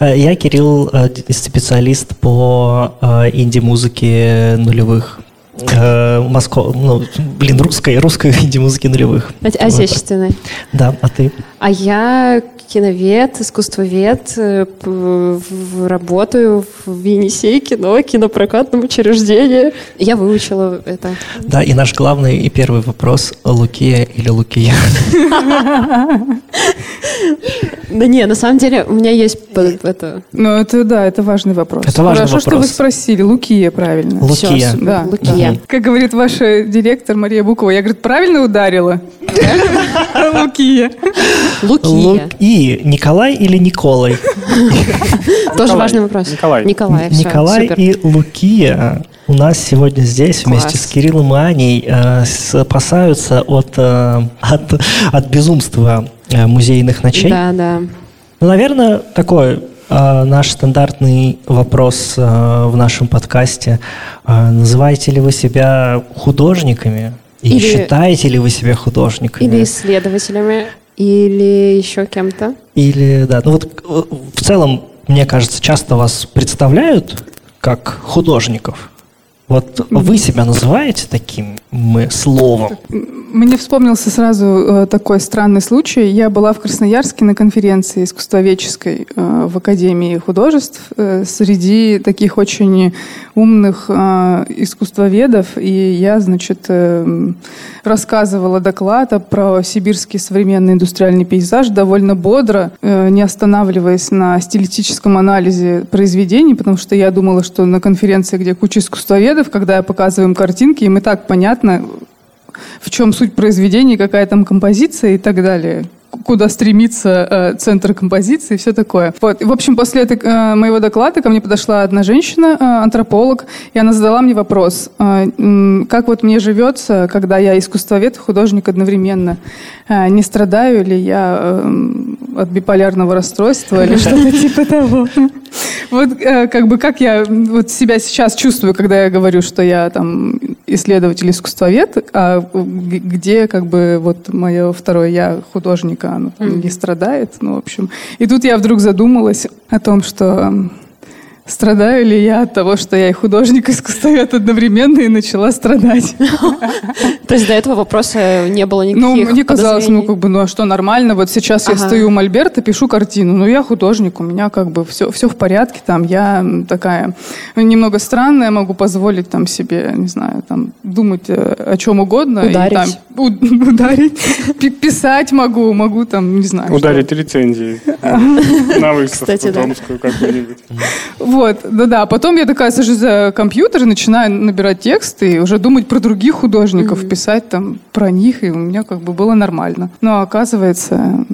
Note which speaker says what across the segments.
Speaker 1: Э, я Кирилл, э, специалист по э, инди-музыке нулевых. Москва, ну, блин, русской, русской инди-музыки нулевых.
Speaker 2: Отечественной.
Speaker 1: Да, а ты?
Speaker 2: А я киновед, искусствовед, э, работаю в Енисей кино, кинопрокатном учреждении. Я выучила это.
Speaker 1: Да, и наш главный и первый вопрос – Лукия или Лукия?
Speaker 2: Да не, на самом деле у меня есть это...
Speaker 3: Ну, это да, это важный вопрос.
Speaker 1: Это важный
Speaker 3: Хорошо,
Speaker 1: вопрос.
Speaker 3: что вы спросили. Лукия, правильно.
Speaker 1: Лукия.
Speaker 3: Да.
Speaker 2: Лукия.
Speaker 3: Как говорит ваша директор Мария Букова, я, говорит, правильно ударила? Лукия.
Speaker 2: Лукия.
Speaker 1: И Николай или Николай?
Speaker 2: Тоже важный вопрос.
Speaker 4: Николай.
Speaker 2: Николай,
Speaker 1: и Лукия у нас сегодня здесь
Speaker 2: Класс.
Speaker 1: вместе с Кириллом и Аней э, спасаются от, э, от, от безумства э, музейных ночей.
Speaker 2: Да, да.
Speaker 1: Ну, наверное, такой э, наш стандартный вопрос э, в нашем подкасте. Э, называете ли вы себя художниками? И
Speaker 2: Или-
Speaker 1: считаете ли вы себя художниками?
Speaker 2: Или исследователями, или еще кем-то.
Speaker 1: Или, да, ну вот э, в целом, мне кажется, часто вас представляют как художников. Вот вы себя называете таким мы, словом?
Speaker 3: Мне вспомнился сразу э, такой странный случай. Я была в Красноярске на конференции искусствоведческой э, в Академии художеств э, среди таких очень умных искусствоведов. И я, значит, рассказывала доклад про сибирский современный индустриальный пейзаж довольно бодро, не останавливаясь на стилистическом анализе произведений, потому что я думала, что на конференции, где куча искусствоведов, когда я показываю им картинки, им и так понятно, в чем суть произведения, какая там композиция и так далее куда стремится э, центр композиции и все такое. Вот. И, в общем, после этой, э, моего доклада ко мне подошла одна женщина, э, антрополог, и она задала мне вопрос, э, как вот мне живется, когда я искусствовед и художник одновременно. Э, не страдаю ли я э, от биполярного расстройства или что-то типа того. Вот э, как бы как я вот себя сейчас чувствую, когда я говорю, что я там исследователь искусствовед, а г- где как бы вот мое второе я художника, оно там не страдает, ну в общем. И тут я вдруг задумалась о том, что страдаю ли я от того, что я и художник, и искусствовед одновременно, и начала страдать.
Speaker 2: То есть до этого вопроса не было
Speaker 3: Ну,
Speaker 2: никаких
Speaker 3: мне казалось, ну, как бы, ну, а что, нормально? Вот сейчас я стою у Мольберта, пишу картину. Ну, я художник, у меня как бы все, все в порядке. Там я такая немного странная, могу позволить там себе, не знаю, там думать э, о чем угодно. и
Speaker 2: Ударить.
Speaker 3: ударить. Пи- Писать могу, могу там, не знаю.
Speaker 4: Ударить рецензии на выставку
Speaker 2: Кстати, да.
Speaker 4: томскую какую-нибудь.
Speaker 3: Вот, да-да. Потом я такая сажусь за компьютер и начинаю набирать тексты и уже думать про других художников, писать там про них, и у меня как бы было нормально. Но оказывается,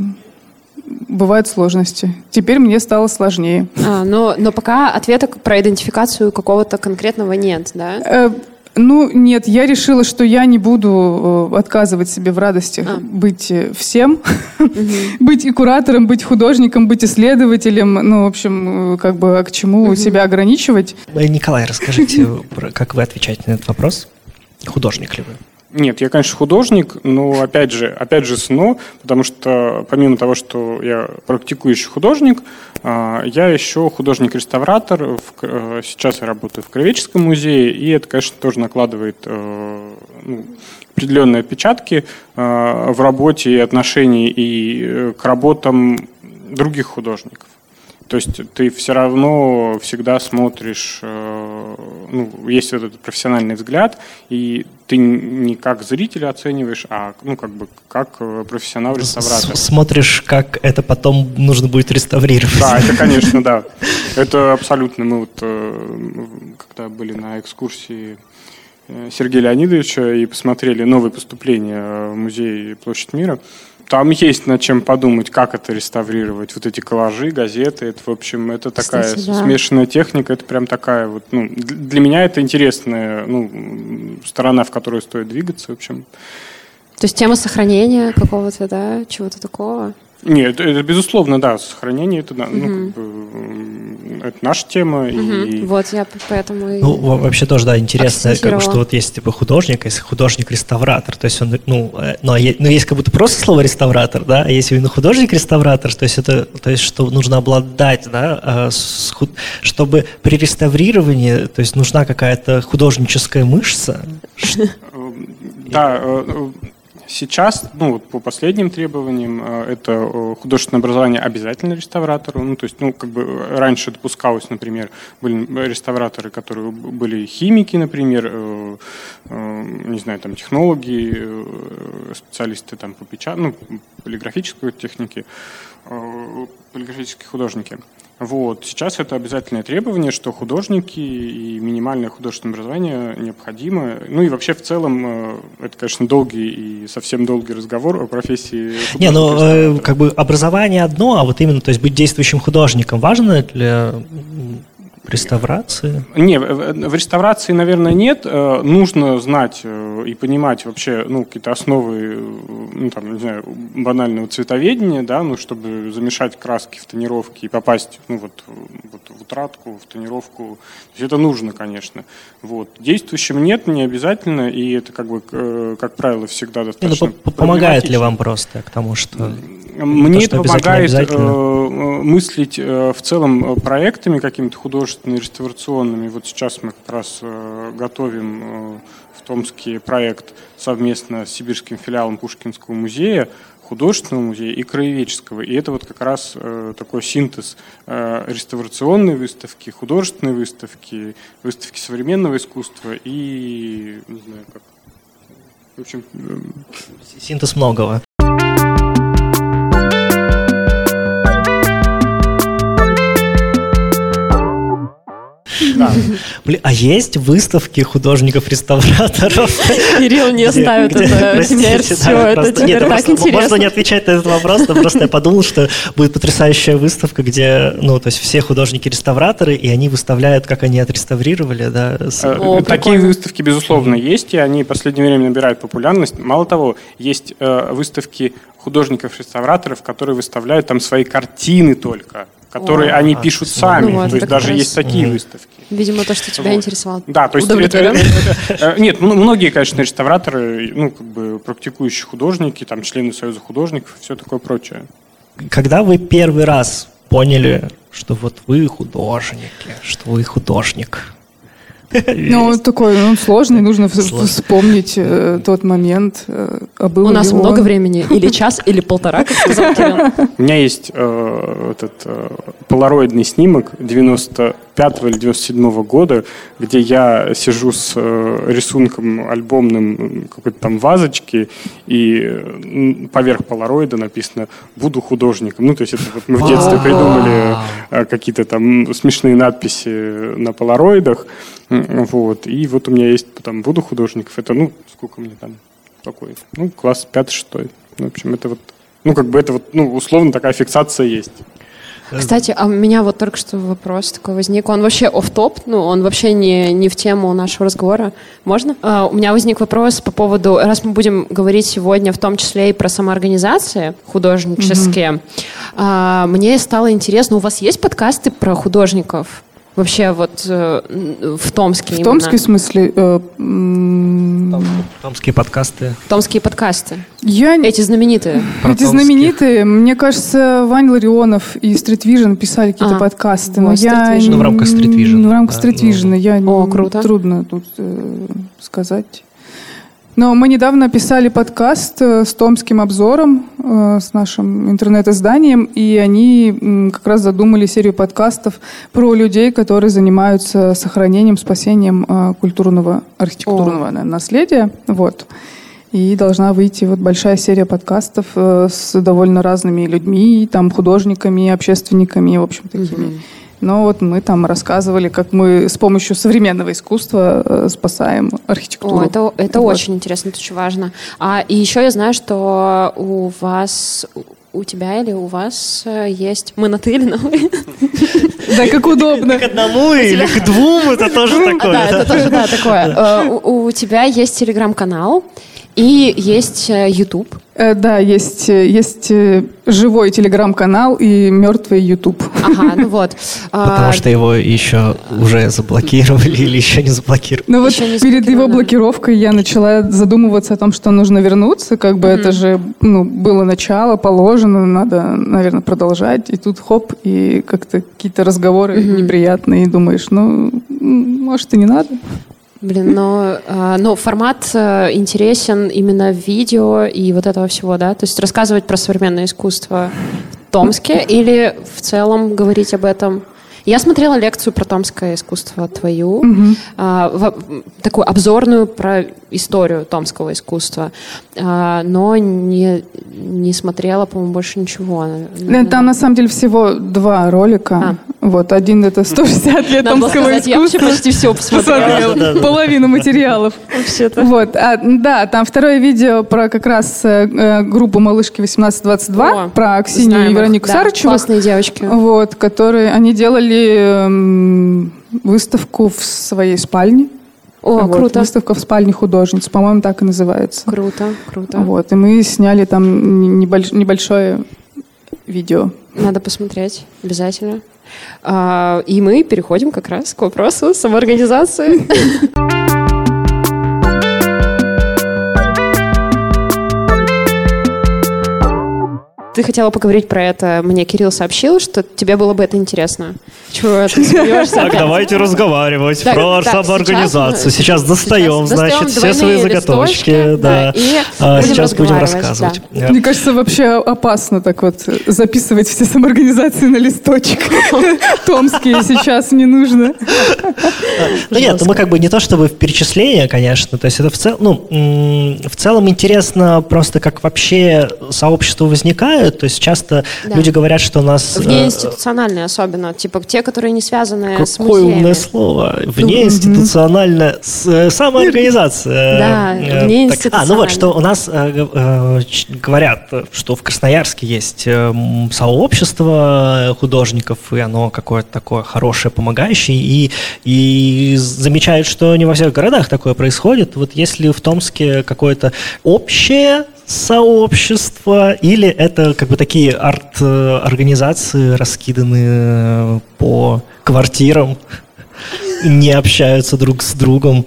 Speaker 3: бывают сложности. Теперь мне стало сложнее.
Speaker 2: А, но, но пока ответа про идентификацию какого-то конкретного нет, да?
Speaker 3: Ну, нет, я решила, что я не буду э, отказывать себе в радости
Speaker 2: А.
Speaker 3: быть э, всем. быть и куратором, быть художником, быть исследователем. Ну, в общем, э, как бы а к чему себя ограничивать?
Speaker 1: Николай, расскажите, как вы отвечаете на этот вопрос? Художник ли вы?
Speaker 4: Нет, я, конечно, художник, но опять же, опять же СНО, потому что помимо того, что я практикующий художник, а, я еще художник-реставратор. Э, Сейчас я работаю в Кровеческом музее, и это, конечно, тоже накладывает э, ну, определенные отпечатки э, в работе и отношении и э, к работам других художников. То есть ты все равно всегда смотришь, ну, есть вот этот профессиональный взгляд, и ты не как зрителя оцениваешь, а ну, как бы как э, профессионал-реставратор.
Speaker 1: Смотришь, как это потом нужно будет реставрировать.
Speaker 4: Да, это, конечно, да. Это абсолютно. Мы вот, э, когда были на экскурсии э, Сергея Леонидовича и посмотрели новые поступления в музей Площадь мира, там есть над чем подумать, как это реставрировать. Вот эти коллажи, газеты, это, в общем, это такая
Speaker 2: Кстати, да.
Speaker 4: смешанная техника, это прям такая вот, ну, для меня это интересная, ну, сторона, в которую стоит двигаться, в общем.
Speaker 2: То есть тема сохранения какого-то, да, чего-то такого?
Speaker 4: Нет, это, это безусловно, да, сохранение это, да, ну, как бы, это наша тема.
Speaker 2: Мгм.
Speaker 4: И...
Speaker 2: Вот, я поэтому... и-
Speaker 1: Ну, во- вообще тоже, да, интересно, как бы, что вот есть типа художник, есть художник-реставратор, то есть он, ну, э, ну, а е- ну, есть как будто просто слово реставратор, да, а есть именно художник-реставратор, то есть это, то есть что нужно обладать, да, а, чтобы при реставрировании, то есть нужна какая-то художническая мышца,
Speaker 4: Э, Да, э, сейчас, ну, вот по последним требованиям, э, это э, художественное образование обязательно реставратору. Ну, то есть, ну, как бы э, раньше допускалось, например, были реставраторы, которые были химики, например, не знаю, там, технологи, специалисты там по печати, ну, полиграфической технике, э, полиграфические художники. Вот. Сейчас это обязательное требование, что художники и минимальное художественное образование необходимо. Ну и вообще в целом э, это, конечно, долгий и совсем долгий разговор о профессии
Speaker 1: Не, ну, э, как бы образование одно, а вот именно, то есть быть действующим художником важно для реставрации?
Speaker 4: Не, в реставрации, наверное, нет. Э, Нужно знать э, и понимать вообще ну, какие-то основы, э, ну, там, не знаю, банального цветоведения, да, ну, чтобы замешать краски в тонировке и попасть ну, вот, вот в утратку, в тонировку. То есть это нужно, конечно. Вот. Действующим нет, не обязательно, и это, как бы, как правило, всегда
Speaker 1: ну,
Speaker 4: достаточно
Speaker 1: по- помогает ли вам просто к тому, что...
Speaker 4: Мне
Speaker 1: То,
Speaker 4: это помогает э, э, мыслить э, в целом проектами какими-то художественными, реставрационными. Вот сейчас мы как раз готовим в Томске проект совместно с сибирским филиалом Пушкинского музея, художественного музея и краеведческого. И это вот как раз э, такой синтез э, реставрационной выставки, художественной выставки, выставки современного искусства и, не знаю, как... В общем,
Speaker 1: Синтез многого. Блин, а есть выставки художников-реставраторов?
Speaker 2: Кирилл не
Speaker 1: где-
Speaker 2: это
Speaker 1: да,
Speaker 2: все, это теперь
Speaker 1: нет,
Speaker 2: так
Speaker 1: просто Можно не
Speaker 2: интересно.
Speaker 1: отвечать на этот вопрос, но просто я подумал, что будет потрясающая выставка, где, ну, то есть все художники-реставраторы, и они выставляют, как они отреставрировали, да,
Speaker 4: Э, Такие выставки, безусловно, есть, и они в последнее время набирают популярность. Мало того, есть э, выставки художников-реставраторов, которые выставляют там свои картины только, которые
Speaker 2: О.
Speaker 4: они
Speaker 1: А,
Speaker 4: пишут
Speaker 1: ну,
Speaker 4: сами.
Speaker 2: вот,
Speaker 4: то есть даже
Speaker 2: как
Speaker 4: есть
Speaker 2: раз-
Speaker 4: такие
Speaker 1: Мгм.
Speaker 4: выставки.
Speaker 2: Видимо, то, что тебя
Speaker 4: Вот.
Speaker 2: интересовало.
Speaker 4: Да, то есть это- это- э, нет, м- многие, конечно, реставраторы, ну, как бы практикующие художники, там, члены Союза художников, все такое прочее.
Speaker 1: Когда вы первый раз поняли, что вот вы художники, что вы художник?
Speaker 3: Ну, он такой, ну, сложный, нужно вспомнить э, тот момент. э, а был
Speaker 2: У нас
Speaker 3: он.
Speaker 2: много времени, или час, или полтора, как сказал Кирилл.
Speaker 4: У меня есть э, этот полароидный снимок 95 или 97 года, где я сижу с э, рисунком альбомным какой-то там вазочки, и э, поверх полароида написано «Буду художником». Ну, то есть это вот мы в детстве придумали э, какие-то там смешные надписи на полароидах, вот, и вот у меня есть там «Буду художником». Это, ну, сколько мне там, какой? Ну, класс пятый-шестой. В общем, это вот ну, как бы это вот, ну, условно такая фиксация есть.
Speaker 2: Кстати, а у меня вот только что вопрос такой возник. Он вообще оф топ ну, он вообще не, не в тему нашего разговора. Можно? А, у меня возник вопрос по поводу, раз мы будем говорить сегодня в том числе и про самоорганизации художнические, а, мне стало интересно, у вас есть подкасты про художников? Вообще вот э, в Томске
Speaker 3: В
Speaker 2: именно?
Speaker 3: Томске, в смысле, э, м,
Speaker 1: Томские подкасты.
Speaker 2: Томские подкасты.
Speaker 3: я
Speaker 2: Эти знаменитые.
Speaker 1: Про
Speaker 3: Эти
Speaker 1: томских.
Speaker 3: знаменитые, мне кажется, Вань Ларионов и Street Vision писали какие-то
Speaker 2: А,
Speaker 3: подкасты, но я
Speaker 2: Vision.
Speaker 1: Ну, в рамках Street Vision,
Speaker 3: Ну, в рамках
Speaker 1: да,
Speaker 3: Street Vision,
Speaker 1: ну.
Speaker 3: я
Speaker 2: О,
Speaker 3: не-
Speaker 2: круто.
Speaker 3: трудно тут э, сказать. Но мы недавно писали подкаст э, с томским обзором, э, с нашим интернет-изданием, и они как раз задумали серию подкастов про людей, которые занимаются сохранением, спасением э, культурного, архитектурного наверное, наследия. Вот. И должна выйти вот большая серия подкастов с довольно разными людьми, там художниками, общественниками, в общем, такими. Но вот мы там рассказывали, как мы с помощью современного искусства э, спасаем архитектуру.
Speaker 2: О, это, это
Speaker 3: Вот.
Speaker 2: очень интересно, это очень важно. А и еще я знаю, что у вас, у- тебя или у вас э, есть... Мы на ты или на вы?
Speaker 3: Да, как удобно.
Speaker 1: К одному или к двум, это тоже такое.
Speaker 2: Да, это тоже, да, такое. У у тебя есть телеграм-канал, И есть э, YouTube.
Speaker 3: Э, да, есть, э, есть живой телеграм-канал и мертвый YouTube.
Speaker 2: Ага, ну вот.
Speaker 1: Потому
Speaker 2: А,
Speaker 1: что его еще уже заблокировали или еще не заблокировали.
Speaker 3: Ну вот перед его блокировкой я начала задумываться о том, что нужно вернуться, как бы это же ну, было начало, положено, надо, наверное, продолжать. И тут хоп, и как-то какие-то разговоры неприятные, и думаешь, ну, может, и не надо.
Speaker 2: Блин, но, а, но формат э, интересен именно в видео и вот этого всего, да? То есть рассказывать про современное искусство в Томске или в целом говорить об этом? Я смотрела лекцию про томское искусство твою, в- такую обзорную про историю томского искусства, а, но не, не смотрела, по-моему, больше ничего.
Speaker 3: Ну, Там на самом деле всего два ролика.
Speaker 2: А.
Speaker 3: Вот, один это 150 лет
Speaker 2: Надо
Speaker 3: томского
Speaker 2: сказать, я вообще
Speaker 3: искусства.
Speaker 2: почти все посмотрела.
Speaker 3: Половину материалов.
Speaker 2: Вообще-то.
Speaker 3: Вот, а, да, там второе видео про как раз э, э, группу «Малышки 1822»,
Speaker 2: О,
Speaker 3: про
Speaker 2: знаем
Speaker 3: и Веронику
Speaker 2: да,
Speaker 3: Сарычеву.
Speaker 2: Классные девочки.
Speaker 3: Вот, которые, они делали эм, выставку в своей спальне.
Speaker 2: О,
Speaker 3: Вот,
Speaker 2: круто.
Speaker 3: Выставка в спальне художниц, по-моему, так и называется.
Speaker 2: Круто, круто.
Speaker 3: Вот, и мы сняли там небольш- небольшое видео.
Speaker 2: Надо посмотреть, обязательно. А, и мы переходим как раз к вопросу самоорганизации. Ты хотела поговорить про это. Мне Кирилл сообщил, что тебе было бы это интересно. Чего ты смеешься?
Speaker 1: Так, давайте разговаривать про
Speaker 2: так,
Speaker 1: самоорганизацию.
Speaker 2: сейчас
Speaker 1: Сейчас, достаем,
Speaker 2: сейчас
Speaker 1: значит, все свои заготовочки. Да.
Speaker 2: да, и
Speaker 1: А,
Speaker 2: будем
Speaker 1: Сейчас будем рассказывать.
Speaker 3: Мне кажется, вообще опасно так вот записывать все самоорганизации на листочек. Томские сейчас не нужно.
Speaker 1: Ну нет, ну мы как бы не то чтобы в перечисление, конечно, то есть это в целом, ну, в целом интересно просто как вообще сообщества возникают, то есть часто
Speaker 2: Да.
Speaker 1: люди говорят, что у нас... э,
Speaker 2: Внеинституциональные особенно. Типа те, которые не связаны с
Speaker 1: Какое
Speaker 2: музеями.
Speaker 1: умное слово. Внеинституциональная с- э, самоорганизация.
Speaker 2: Да,
Speaker 1: Э,
Speaker 2: внеинституциональная.
Speaker 1: А, ну вот, что у нас э, э, говорят, что в Красноярске есть э, сообщество художников, и оно какое-то такое хорошее, помогающее, и, и замечают, что не во всех городах такое происходит. Вот если в Томске какое-то общее сообщество, или это как бы такие арт-организации раскиданы по квартирам, не общаются друг с другом.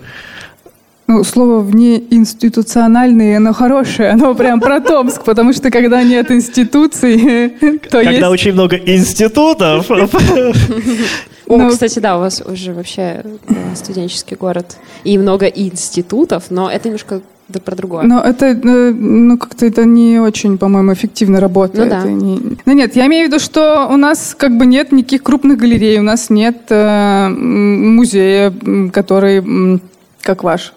Speaker 3: Ну, слово внеинституциональное, оно хорошее, оно прям про Томск, потому что когда нет институций, то
Speaker 1: Когда
Speaker 3: есть...
Speaker 1: очень много институтов,
Speaker 2: О,
Speaker 3: Ну,
Speaker 2: кстати, да, у вас уже вообще да, студенческий город. И много институтов, но это немножко да, про другое.
Speaker 3: Но это, э, ну, как-то это не очень, по-моему, эффективно работает.
Speaker 2: Ну да.
Speaker 3: Не- Ну нет, я имею в виду, что у нас как бы нет никаких крупных галерей, у нас нет э, музея, который как ваш.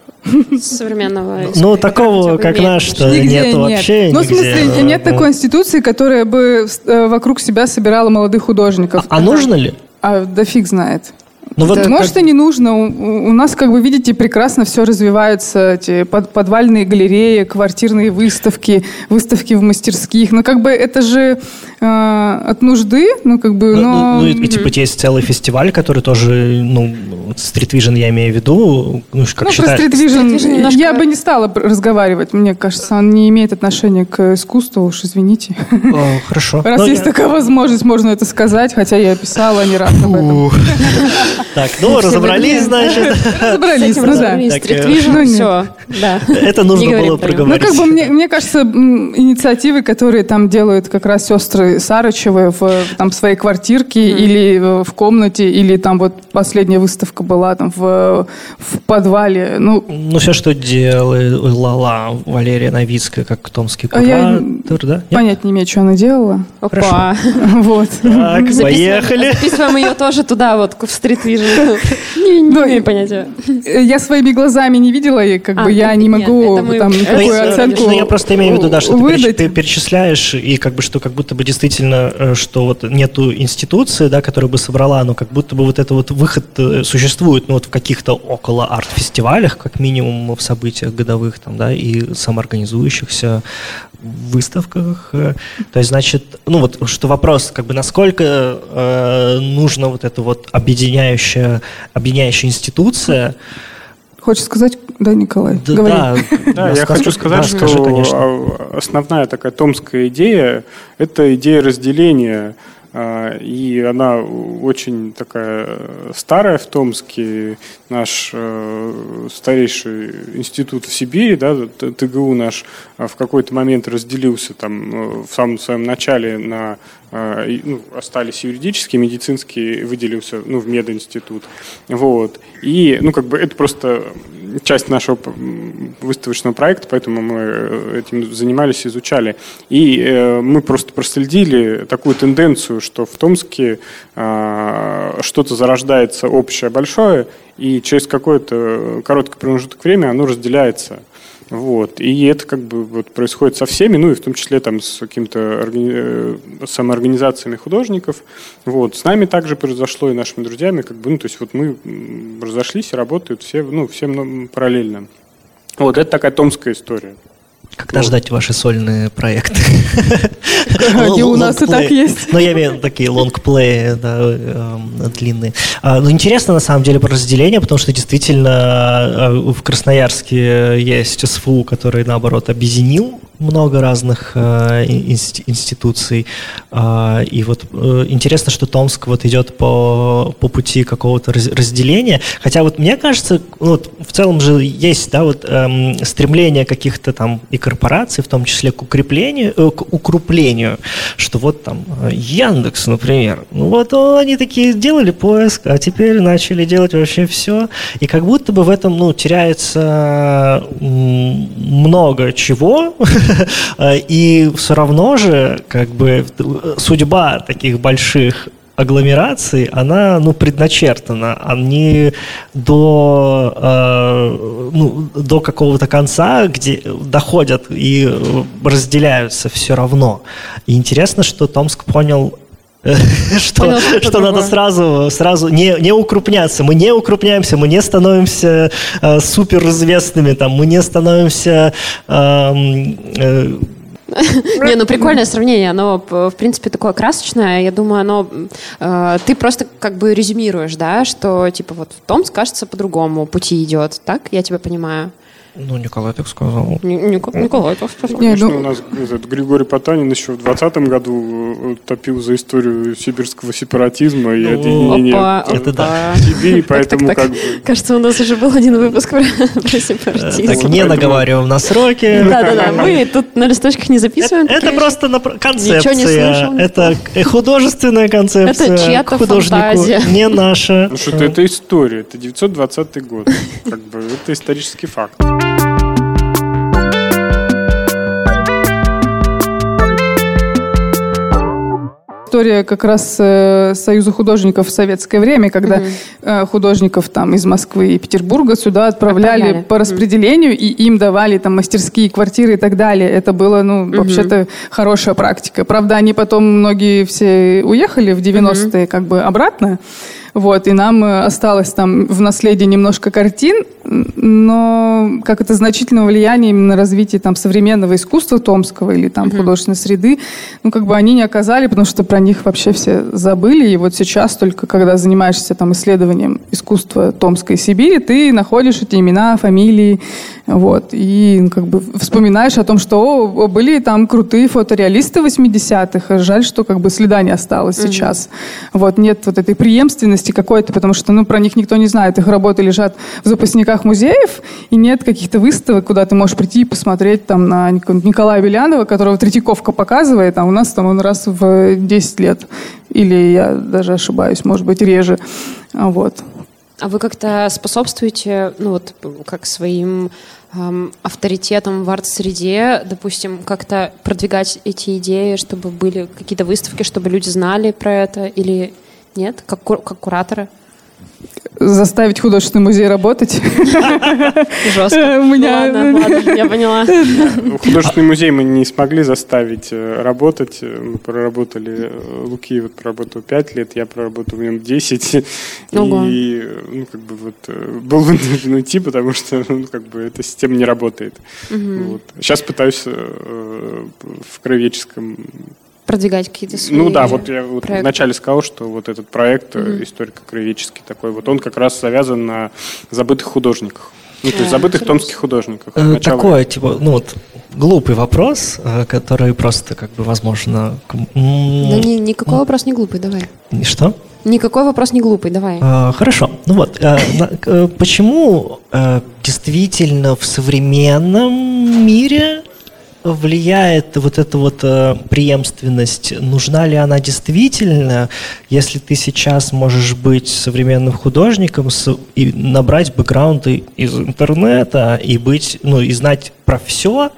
Speaker 2: Современного
Speaker 1: ну такого,
Speaker 2: который
Speaker 1: как
Speaker 2: имеет
Speaker 1: наш, что
Speaker 3: Нигде
Speaker 1: нет вообще
Speaker 3: Ну, в
Speaker 1: нигде.
Speaker 3: смысле, нет
Speaker 1: Ну,
Speaker 3: такой институции, которая бы э, вокруг себя собирала молодых художников.
Speaker 1: А нужно ли?
Speaker 3: А да фиг знает.
Speaker 1: Ну вот
Speaker 3: Да,
Speaker 1: как-
Speaker 3: Может, и не нужно. У, у нас, как вы видите, прекрасно все развивается. Эти под- подвальные галереи, квартирные выставки, выставки в мастерских. Но как бы это же э, от нужды, ну как бы,
Speaker 1: Ну,
Speaker 3: но...
Speaker 1: ну, и, и, типа есть целый фестиваль, который тоже, ну, Street Vision я имею в виду, ну, как
Speaker 3: Ну, про
Speaker 1: считаю-
Speaker 3: Street Vision
Speaker 2: Street Vision немножко-
Speaker 3: я бы не стала разговаривать. Мне кажется, он не имеет отношения к искусству, уж извините.
Speaker 1: О, хорошо.
Speaker 3: Раз
Speaker 1: Ну,
Speaker 3: есть
Speaker 1: я-
Speaker 3: такая возможность, можно это сказать, хотя я писала не раз об этом.
Speaker 1: Так, ну, разобрались, значит.
Speaker 3: Разобрались, ну да. нет.
Speaker 2: все. Да.
Speaker 1: Это нужно было
Speaker 2: говорим про него.
Speaker 3: Ну,
Speaker 1: проговорить.
Speaker 3: как бы, мне, мне кажется, инициативы, которые там делают как раз сестры Сарычевы в, там, своей квартирке или в комнате, или там вот последняя выставка была там в, подвале. Ну,
Speaker 1: Ну, все, что делала Валерия Новицкая, как томский
Speaker 3: А
Speaker 1: куратор, да?
Speaker 3: Понять не имею, что она делала.
Speaker 2: Опа.
Speaker 3: Вот.
Speaker 1: Так, поехали.
Speaker 2: Записываем ее тоже туда, вот, в Street Vision. Не, не
Speaker 3: Ну,
Speaker 2: имею понятия.
Speaker 3: Э, Я своими глазами не видела, и как
Speaker 2: А,
Speaker 3: бы я
Speaker 2: это
Speaker 3: не могу
Speaker 2: это мы-
Speaker 3: там
Speaker 2: это
Speaker 3: никакую
Speaker 1: я-
Speaker 3: оценку
Speaker 1: ну, я просто имею в виду, да, что ты, перечисляешь, и как бы, что как будто бы действительно, э, что вот нету институции, да, которая бы собрала, но как будто бы вот это вот выход э, существует, ну, вот в каких-то около арт-фестивалях, как минимум в событиях годовых, там, да, и самоорганизующихся выставках. То есть, значит, ну, вот, что вопрос, как бы, насколько э, нужна вот эта вот объединяющая, объединяющая институция,
Speaker 3: Хочешь сказать, да, Николай?
Speaker 1: Да,
Speaker 3: Говори.
Speaker 1: да,
Speaker 4: Да, я
Speaker 1: скажи-
Speaker 4: хочу сказать,
Speaker 1: да,
Speaker 4: что
Speaker 1: скажи, конечно.
Speaker 4: основная такая томская идея – это идея разделения, и она очень такая старая в Томске. Наш э, старейший институт в Сибири, да, ТГУ наш, а, в какой-то момент разделился там э, в самом своем начале на а, ну, остались юридические, медицинские, выделился ну, в мединститут. Вот. И, ну, как бы это просто часть нашего выставочного проекта, поэтому мы э, этим занимались, изучали. И э, мы просто проследили такую тенденцию, что в Томске а, что-то зарождается общее, большое, и через какой-то короткий промежуток времени оно разделяется. Вот. И это как бы вот происходит со всеми, ну и в том числе там с какими-то органи- э, самоорганизациями художников. Вот. С нами также произошло и нашими друзьями, как бы, ну, то есть вот мы разошлись и работают все, ну, все мно- параллельно. Вот, это такая томская история.
Speaker 1: Когда ждать ваши сольные проекты?
Speaker 3: Они у нас и так есть.
Speaker 1: Ну, я имею в виду такие лонгплеи, эм, длинные. А, Ну, интересно, на самом деле, про разделение, потому что действительно э, в Красноярске есть СФУ, который, наоборот, объединил много разных э, инст- институций. А, И вот э, интересно, что Томск вот идет по, по пути какого-то раз- разделения. Хотя вот мне кажется, ну, вот в целом же есть, да, вот эм, стремление каких-то там и корпораций, в том числе к укреплению, э, к укруплению, что вот там э, Яндекс, например, ну вот они такие делали поиск, а теперь начали делать вообще все, и как будто бы в этом, ну, теряется много чего, э, и все равно же, как бы, судьба таких больших агломераций, она, ну, предначертана. Они до, э, ну, до какого-то конца, где доходят и разделяются все равно. И интересно, что Томск понял что, что надо сразу, сразу не, не укрупняться. Мы не укрупняемся, мы не становимся э, суперизвестными, там, мы не становимся эм, э,
Speaker 2: Не, ну прикольное сравнение, оно, в принципе, такое красочное. Я думаю, оно... э, ты просто как бы резюмируешь, да, что, типа, вот в Томск, кажется, по-другому пути идет, так? Я тебя понимаю.
Speaker 1: Ну, Николай так сказал.
Speaker 2: Ни- Ника- Николай, это что?
Speaker 3: Не,
Speaker 4: Конечно,
Speaker 3: ну-
Speaker 4: у нас этот Григорий Потанин еще в 2020 году э, топил за историю сибирского сепаратизма и
Speaker 1: Ну,
Speaker 4: объединения
Speaker 2: Опа,
Speaker 4: э,
Speaker 1: это да.
Speaker 4: Сибири,
Speaker 2: Так,
Speaker 4: поэтому
Speaker 2: так, так.
Speaker 4: как бы...
Speaker 2: Кажется, у нас уже был один выпуск про, про
Speaker 1: Э,
Speaker 2: сепаратизм.
Speaker 1: Так, не наговариваем на сроки.
Speaker 2: Да-да-да, мы тут на листочках не записываем.
Speaker 1: Это, просто напр-
Speaker 2: Ничего не
Speaker 1: концепция.
Speaker 2: слышал.
Speaker 1: это к- художественная концепция.
Speaker 2: Это чья-то фантазия.
Speaker 1: не наша.
Speaker 4: Ну что, это, это история, это 920 год. Как бы это исторический факт.
Speaker 3: История как раз э, Союза художников в советское время, когда э, художников там из Москвы и Петербурга сюда отправляли,
Speaker 2: Отправляли.
Speaker 3: по распределению, и им давали там мастерские квартиры и так далее. Это было, ну, вообще-то хорошая практика. Правда, они потом многие все уехали в 90-е как бы обратно. Вот, и нам э, осталось там в наследии немножко картин, но как это значительное влияние именно на развитие там современного искусства томского или там художественной среды, ну как бы они не оказали, потому что про них вообще все забыли. И вот сейчас только когда занимаешься там исследованием искусства Томской Сибири, ты находишь эти имена, фамилии, вот, и ну, как бы вспоминаешь о том, что о, были там крутые фотореалисты 80-х, а жаль, что как бы следа не осталось сейчас. Вот, нет вот этой преемственности какой-то, потому что, ну, про них никто не знает. Их работы лежат в запасниках музеев, и нет каких-то выставок, куда ты можешь прийти и посмотреть там на Ник- Николая Белянова, которого Третьяковка показывает, а у нас там он раз в 10 лет. Или я даже ошибаюсь, может быть, реже. А Вот.
Speaker 2: А вы как-то способствуете, ну вот, как своим эм, авторитетом в арт-среде, допустим, как-то продвигать эти идеи, чтобы были какие-то выставки, чтобы люди знали про это, или нет, как, ку- как кураторы?
Speaker 3: Заставить художественный музей работать.
Speaker 2: Жестко.
Speaker 3: У меня-
Speaker 2: Ладно, ладно, я поняла.
Speaker 4: Ну, Художественный музей мы не смогли заставить э, работать. Э, Мы проработали, э, Луки вот проработал 5 лет, я проработал в нем 10.
Speaker 2: Ого.
Speaker 4: И, ну, как бы вот был вынужден уйти, потому что, ну, как бы эта система не работает. Вот. Сейчас пытаюсь э, в кровеческом
Speaker 2: Продвигать какие-то свои
Speaker 4: Ну да, вот я вот
Speaker 2: проекты.
Speaker 4: вначале сказал, что вот этот проект э, историко-краеведческий такой, вот он как раз завязан на забытых художниках. Ну, то есть забытых томских художников.
Speaker 1: Э, такое, типа, ну вот, глупый вопрос, э, который просто, как бы, возможно...
Speaker 2: Да ни, никакой вопрос не глупый, давай.
Speaker 1: Что?
Speaker 2: Никакой вопрос не глупый, давай.
Speaker 1: А, хорошо. Ну вот, а, а, почему а, действительно в современном мире влияет вот эта вот э, преемственность? Нужна ли она действительно, если ты сейчас можешь быть современным художником и набрать бэкграунды из интернета и быть, ну, и знать про все,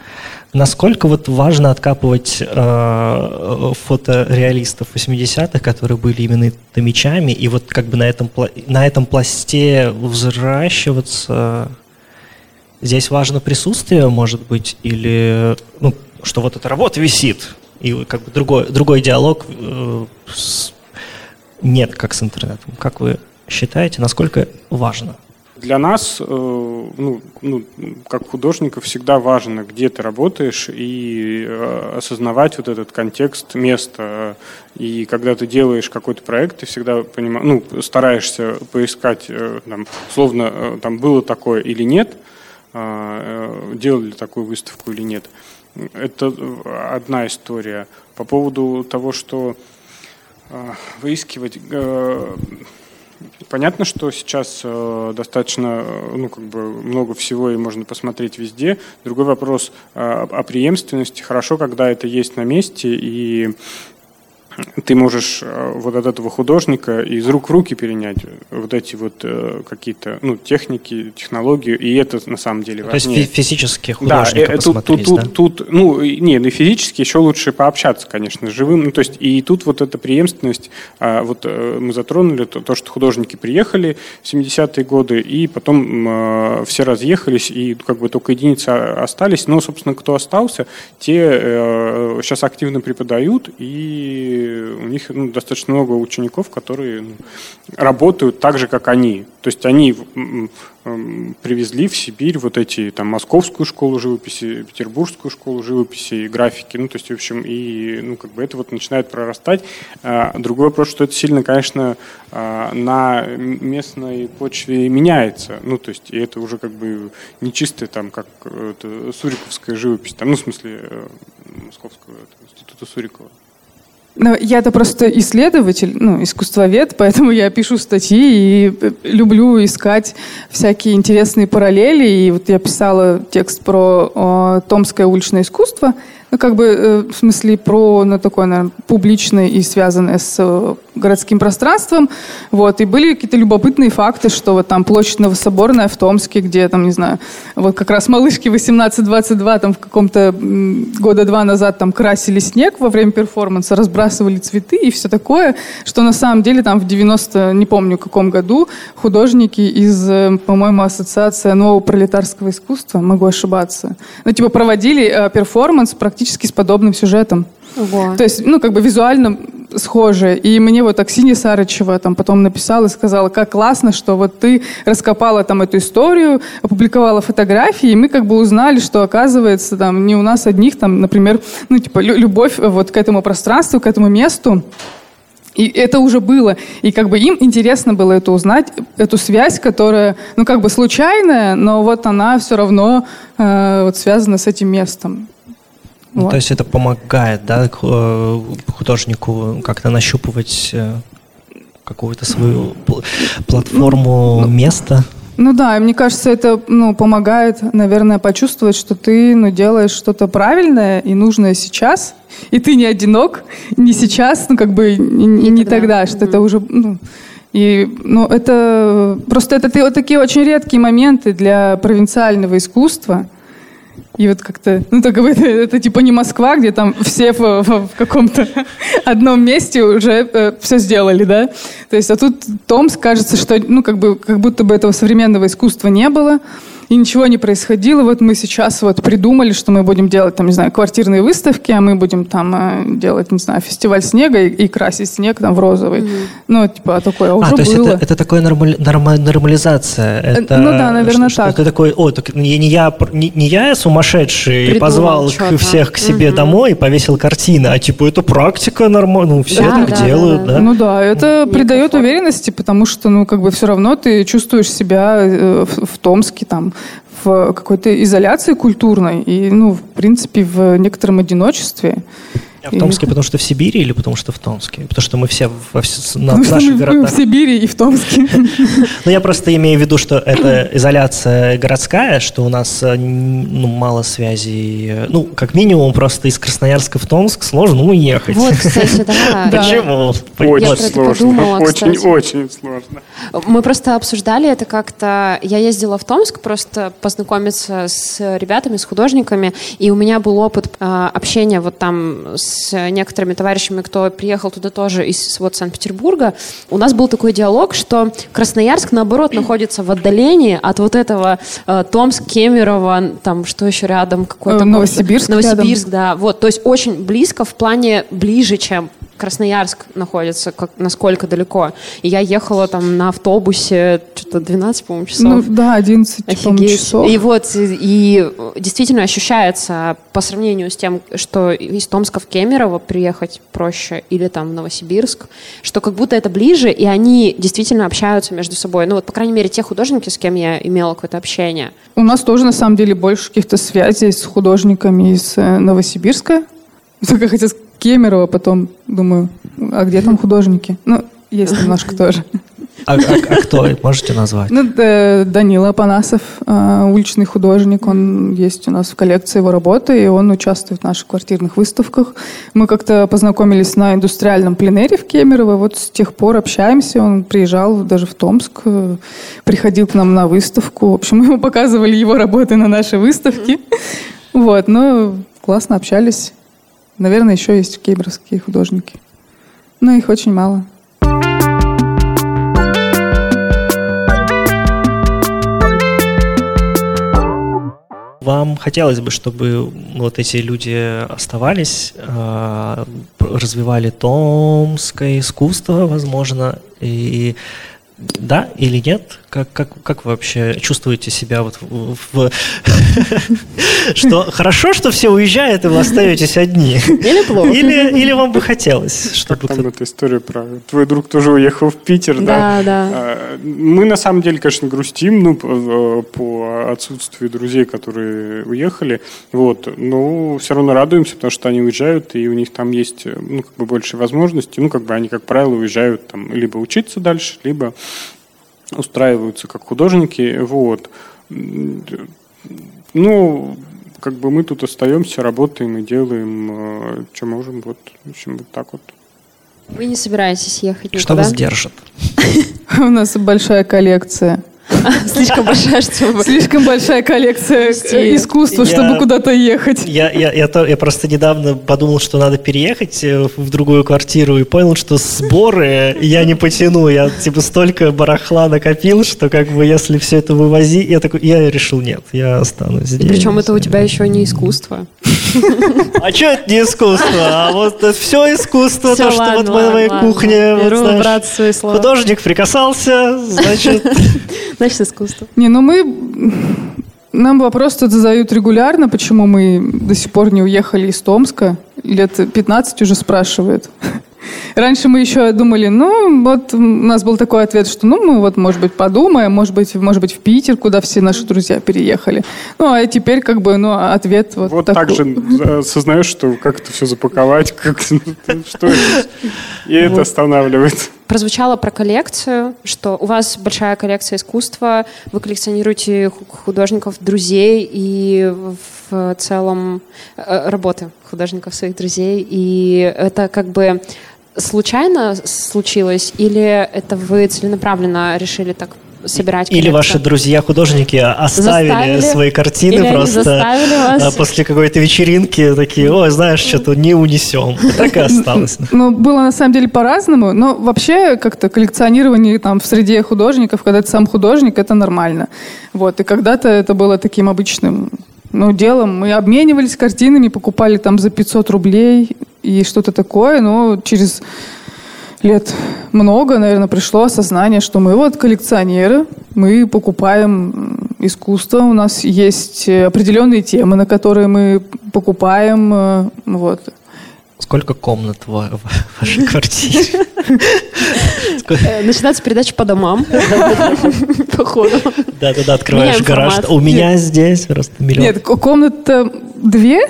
Speaker 1: Насколько вот важно откапывать э, фотореалистов 80-х, которые были именно томичами, и вот как бы на этом, на этом пласте взращиваться? Здесь важно присутствие, может быть, или ну, что вот эта работа висит, и как бы другой, другой диалог э, с... нет, как с интернетом. Как вы считаете, насколько важно?
Speaker 4: Для нас, э, ну, ну, как художников, всегда важно, где ты работаешь, и э, осознавать вот этот контекст места. И когда ты делаешь какой-то проект, ты всегда понимаешь, ну, стараешься поискать, э, там, словно там было такое или нет, делали такую выставку или нет. Это одна история. По поводу того, что выискивать Понятно, что сейчас э, достаточно, э, ну, как бы много всего и можно посмотреть везде. Другой вопрос э, о преемственности. Хорошо, когда это есть на месте и ты можешь э, вот от этого художника из рук в руки перенять вот эти вот э, какие-то ну, техники, технологии, и это на самом деле важнее.
Speaker 1: То есть физически художника да, тут,
Speaker 4: тут, да? тут, ну, не, ну, физически еще лучше пообщаться, конечно, с живым. Ну, то есть и тут вот эта преемственность, а, вот э, мы затронули то, то, что художники приехали в 70-е годы, и потом все разъехались, и как бы только единицы остались. Но, собственно, кто остался, те сейчас активно преподают, и у них ну, достаточно много учеников, которые ну, работают так же, как они. То есть они привезли в Сибирь вот эти там московскую школу живописи, петербургскую школу живописи и графики, ну то есть в общем и ну как бы это вот начинает прорастать. А, другой вопрос, что это сильно, конечно, а, на местной почве меняется, ну то есть и это уже как бы не чистая там как это, суриковская живопись, там ну в смысле э, московского института Сурикова.
Speaker 3: Ну, я-то просто исследователь, ну, искусствовед, поэтому я пишу статьи и э, люблю искать всякие интересные параллели. И вот я писала текст про о, томское уличное искусство, ну, как бы, э, в смысле, про, ну, такое, наверное, публичное и связанное с э, городским пространством. Вот, и были какие-то любопытные факты, что вот там площадь Новособорная в Томске, где, там, не знаю, вот как раз малышки 18-22 там в каком-то года два назад там красили снег во время перформанса, разбрасывали цветы и все такое, что на самом деле там в 90, не помню, каком году художники из, э, по-моему, Ассоциация нового пролетарского искусства, могу ошибаться, ну, типа проводили э, перформанс практически практически с подобным сюжетом. Ого. То есть, ну, как бы визуально схоже. И мне вот Аксинья Сарычева там потом написала и сказала, как классно, что вот ты раскопала там эту историю, опубликовала фотографии, и мы как бы узнали, что оказывается там не у нас одних, там, например, ну, типа, любовь вот к этому пространству, к этому месту, и это уже было. И как бы им интересно было это узнать, эту связь, которая, ну, как бы случайная, но вот она все равно э, вот связана с этим местом.
Speaker 1: Ну, вот. То есть это помогает, да, э, художнику как-то нащупывать э, какую-то свою платформу ну, места.
Speaker 3: Ну да, и мне кажется, это ну, помогает, наверное, почувствовать, что ты ну, делаешь что-то правильное и нужное сейчас, и ты не одинок, не сейчас, ну как бы не, не, не тогда, тогда что угу. это уже... Ну, и, ну, это просто это вот такие очень редкие моменты для провинциального искусства, и вот как-то, ну, так это, это типа не Москва, где там все в, в, в каком-то одном месте уже э, все сделали, да? То есть, а тут Томск, кажется, что, ну, как бы, как будто бы этого современного искусства не было и ничего не происходило. Вот мы сейчас вот придумали, что мы будем делать, там, не знаю, квартирные выставки, а мы будем там э, делать, не знаю, фестиваль снега и, и красить снег там в розовый. Mm-hmm. Ну, типа, такое а, уже
Speaker 1: а, то
Speaker 3: есть
Speaker 1: было. Это, это такое нормаль, норма, нормализация? Э, это,
Speaker 3: ну да, наверное,
Speaker 1: что,
Speaker 3: так.
Speaker 1: Ты такой, о, так не, не, я, не, не я сумасшедший Придумал позвал к, всех к себе mm-hmm. домой и повесил картины, а типа это практика нормально, ну, все да, так да, делают, да, да.
Speaker 3: да? Ну да, это придает уверенности, потому что, ну, как бы все равно ты чувствуешь себя э, в, в Томске там в какой-то изоляции культурной и, ну, в принципе, в некотором одиночестве.
Speaker 1: А в Томске, потому что в Сибири или потому что в Томске? Потому что мы все во в, на
Speaker 3: потому наших городах. Мы в Сибири и в Томске.
Speaker 1: Ну, я просто имею в виду, что это изоляция городская, что у нас э, ну, мало связей. Ну, как минимум, просто из Красноярска в Томск сложно уехать.
Speaker 2: Вот, кстати, да.
Speaker 1: Почему?
Speaker 4: Очень сложно. Очень-очень сложно.
Speaker 2: Мы просто обсуждали это как-то. Я ездила в Томск просто познакомиться с ребятами, с художниками, и у меня был опыт э, общения вот там с с некоторыми товарищами, кто приехал туда тоже из вот Санкт-Петербурга, у нас был такой диалог, что Красноярск, наоборот, находится в отдалении от вот этого э, Томск, Кемерово, там что еще рядом, какой-то...
Speaker 3: Новосибирск
Speaker 2: Новосибирск, рядом. да. Вот, то есть очень близко в плане ближе, чем Красноярск находится, как, насколько далеко. И я ехала там на автобусе что-то 12, по-моему, часов.
Speaker 3: Ну да, 11, по часов.
Speaker 2: И вот, и действительно ощущается по сравнению с тем, что из Томска в Кемерово приехать проще или там в Новосибирск, что как будто это ближе, и они действительно общаются между собой. Ну вот, по крайней мере, те художники, с кем я имела какое-то общение.
Speaker 3: У нас тоже, на самом деле, больше каких-то связей с художниками из э, Новосибирска. Только хотел Кемерово, потом думаю, а где там художники? Ну, есть немножко тоже.
Speaker 1: А, а, а кто? Можете назвать?
Speaker 3: Ну, Данила Апанасов, а, уличный художник. Он есть у нас в коллекции его работы, и он участвует в наших квартирных выставках. Мы как-то познакомились на индустриальном пленере в Кемерово. Вот с тех пор общаемся. Он приезжал даже в Томск, э, приходил к нам на выставку. В общем, мы ему показывали его работы на нашей выставке. Вот, ну, классно общались. Наверное, еще есть кемеровские художники. Но их очень мало.
Speaker 1: Вам хотелось бы, чтобы вот эти люди оставались, а, развивали томское искусство, возможно, и да или нет? Как, как, как вы вообще чувствуете себя вот в... в что хорошо, что все уезжают, и вы остаетесь одни?
Speaker 2: Или плохо?
Speaker 1: Или, или вам бы хотелось, чтобы...
Speaker 4: Как там эта история про... Твой друг тоже уехал в Питер, да?
Speaker 2: Да, да.
Speaker 4: А, мы на самом деле, конечно, грустим, ну, по, по отсутствию друзей, которые уехали, вот, но все равно радуемся, потому что они уезжают, и у них там есть, ну, как бы больше возможностей, ну, как бы они, как правило, уезжают там либо учиться дальше, либо устраиваются как художники. Вот. Ну, как бы мы тут остаемся, работаем и делаем, э, что можем. Вот, в общем, вот так вот.
Speaker 2: Вы не собираетесь ехать никуда?
Speaker 1: Что вас держит?
Speaker 3: У нас большая коллекция
Speaker 2: Слишком большая, чтобы...
Speaker 3: Слишком большая коллекция искусства, чтобы куда-то ехать.
Speaker 1: Я, я, я, я просто недавно подумал, что надо переехать э, в другую квартиру и понял, что сборы я не потяну. Я типа столько барахла накопил, что как бы если все это вывозить, я такой, я решил нет, я останусь здесь.
Speaker 2: причем это у тебя еще не искусство.
Speaker 1: А что это не искусство? А вот это все искусство, то, что вот в моей кухне. Художник прикасался, значит...
Speaker 2: Значит, искусство.
Speaker 3: Не, ну мы... Нам вопрос тут задают регулярно, почему мы до сих пор не уехали из Томска. Лет 15 уже спрашивают. Раньше мы еще думали, ну, вот у нас был такой ответ, что, ну, мы вот, может быть, подумаем, может быть, может быть, в Питер, куда все наши друзья переехали. Ну, а теперь, как бы, ну, ответ вот
Speaker 4: Вот
Speaker 3: такой.
Speaker 4: так же осознаешь, что как это все запаковать, как, что это, и это останавливает.
Speaker 2: Прозвучало про коллекцию, что у вас большая коллекция искусства, вы коллекционируете художников, друзей и в целом э, работы художников своих друзей, и это как бы случайно случилось, или это вы целенаправленно решили так собирать
Speaker 1: Или ваши друзья-художники оставили заставили, свои картины или просто а, после какой-то вечеринки, такие, ой, знаешь, что-то не унесем. Так и осталось.
Speaker 3: Ну, было на самом деле по-разному, но вообще как-то коллекционирование там в среде художников, когда ты сам художник, это нормально. Вот, и когда-то это было таким обычным ну, делом. Мы обменивались картинами, покупали там за 500 рублей и что-то такое, но через лет много, наверное, пришло осознание, что мы вот коллекционеры, мы покупаем искусство, у нас есть определенные темы, на которые мы покупаем, э, вот.
Speaker 1: сколько комнат в, вашей квартире?
Speaker 2: Э, начинается передача по домам. Походу.
Speaker 1: Да-да-да, открываешь гараж. У меня здесь просто миллион.
Speaker 3: Нет, комната две,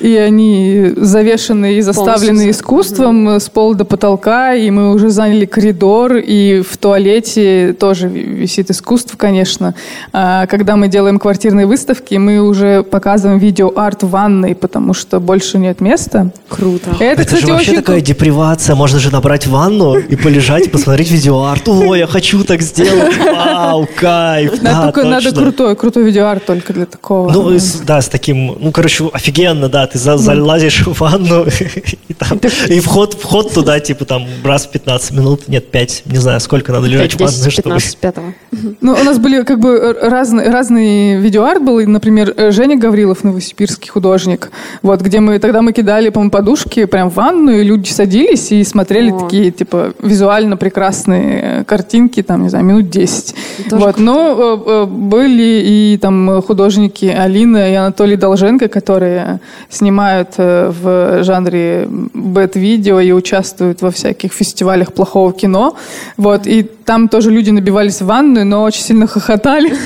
Speaker 3: и они завешены и заставлены Полностью. искусством mm-hmm. с пола до потолка, и мы уже заняли коридор, и в туалете тоже висит искусство, конечно. А когда мы делаем квартирные выставки, мы уже показываем видео-арт в ванной, потому что больше нет места.
Speaker 2: Круто.
Speaker 1: Это, Это кстати, же вообще очень... такая депривация. Можно же набрать ванну и полежать, и посмотреть видео-арт. О, я хочу так сделать. Вау, кайф.
Speaker 3: Да, только надо крутой, крутой видео-арт только для такого.
Speaker 1: Ну, да, с таким, ну, короче, офигенно, да, ты залазишь в ванну, и, там, и вход, вход туда, типа, там, раз в 15 минут, нет, 5, не знаю, сколько надо лежать 5, 10, в ванной,
Speaker 2: 15, чтобы... 5
Speaker 3: Ну, у нас были, как бы, разные, разные видеоарт был, например, Женя Гаврилов, новосибирский художник, вот, где мы, тогда мы кидали, по-моему, подушки прям в ванну, и люди садились и смотрели О. такие, типа, визуально прекрасные картинки, там, не знаю, минут 10. Тоже вот, но э, э, были и там художники Алина и Анатолий Долженко, которые снимают э, в жанре бэт-видео и участвуют во всяких фестивалях плохого кино. Вот, и там тоже люди набивались в ванную, но очень сильно хохотали.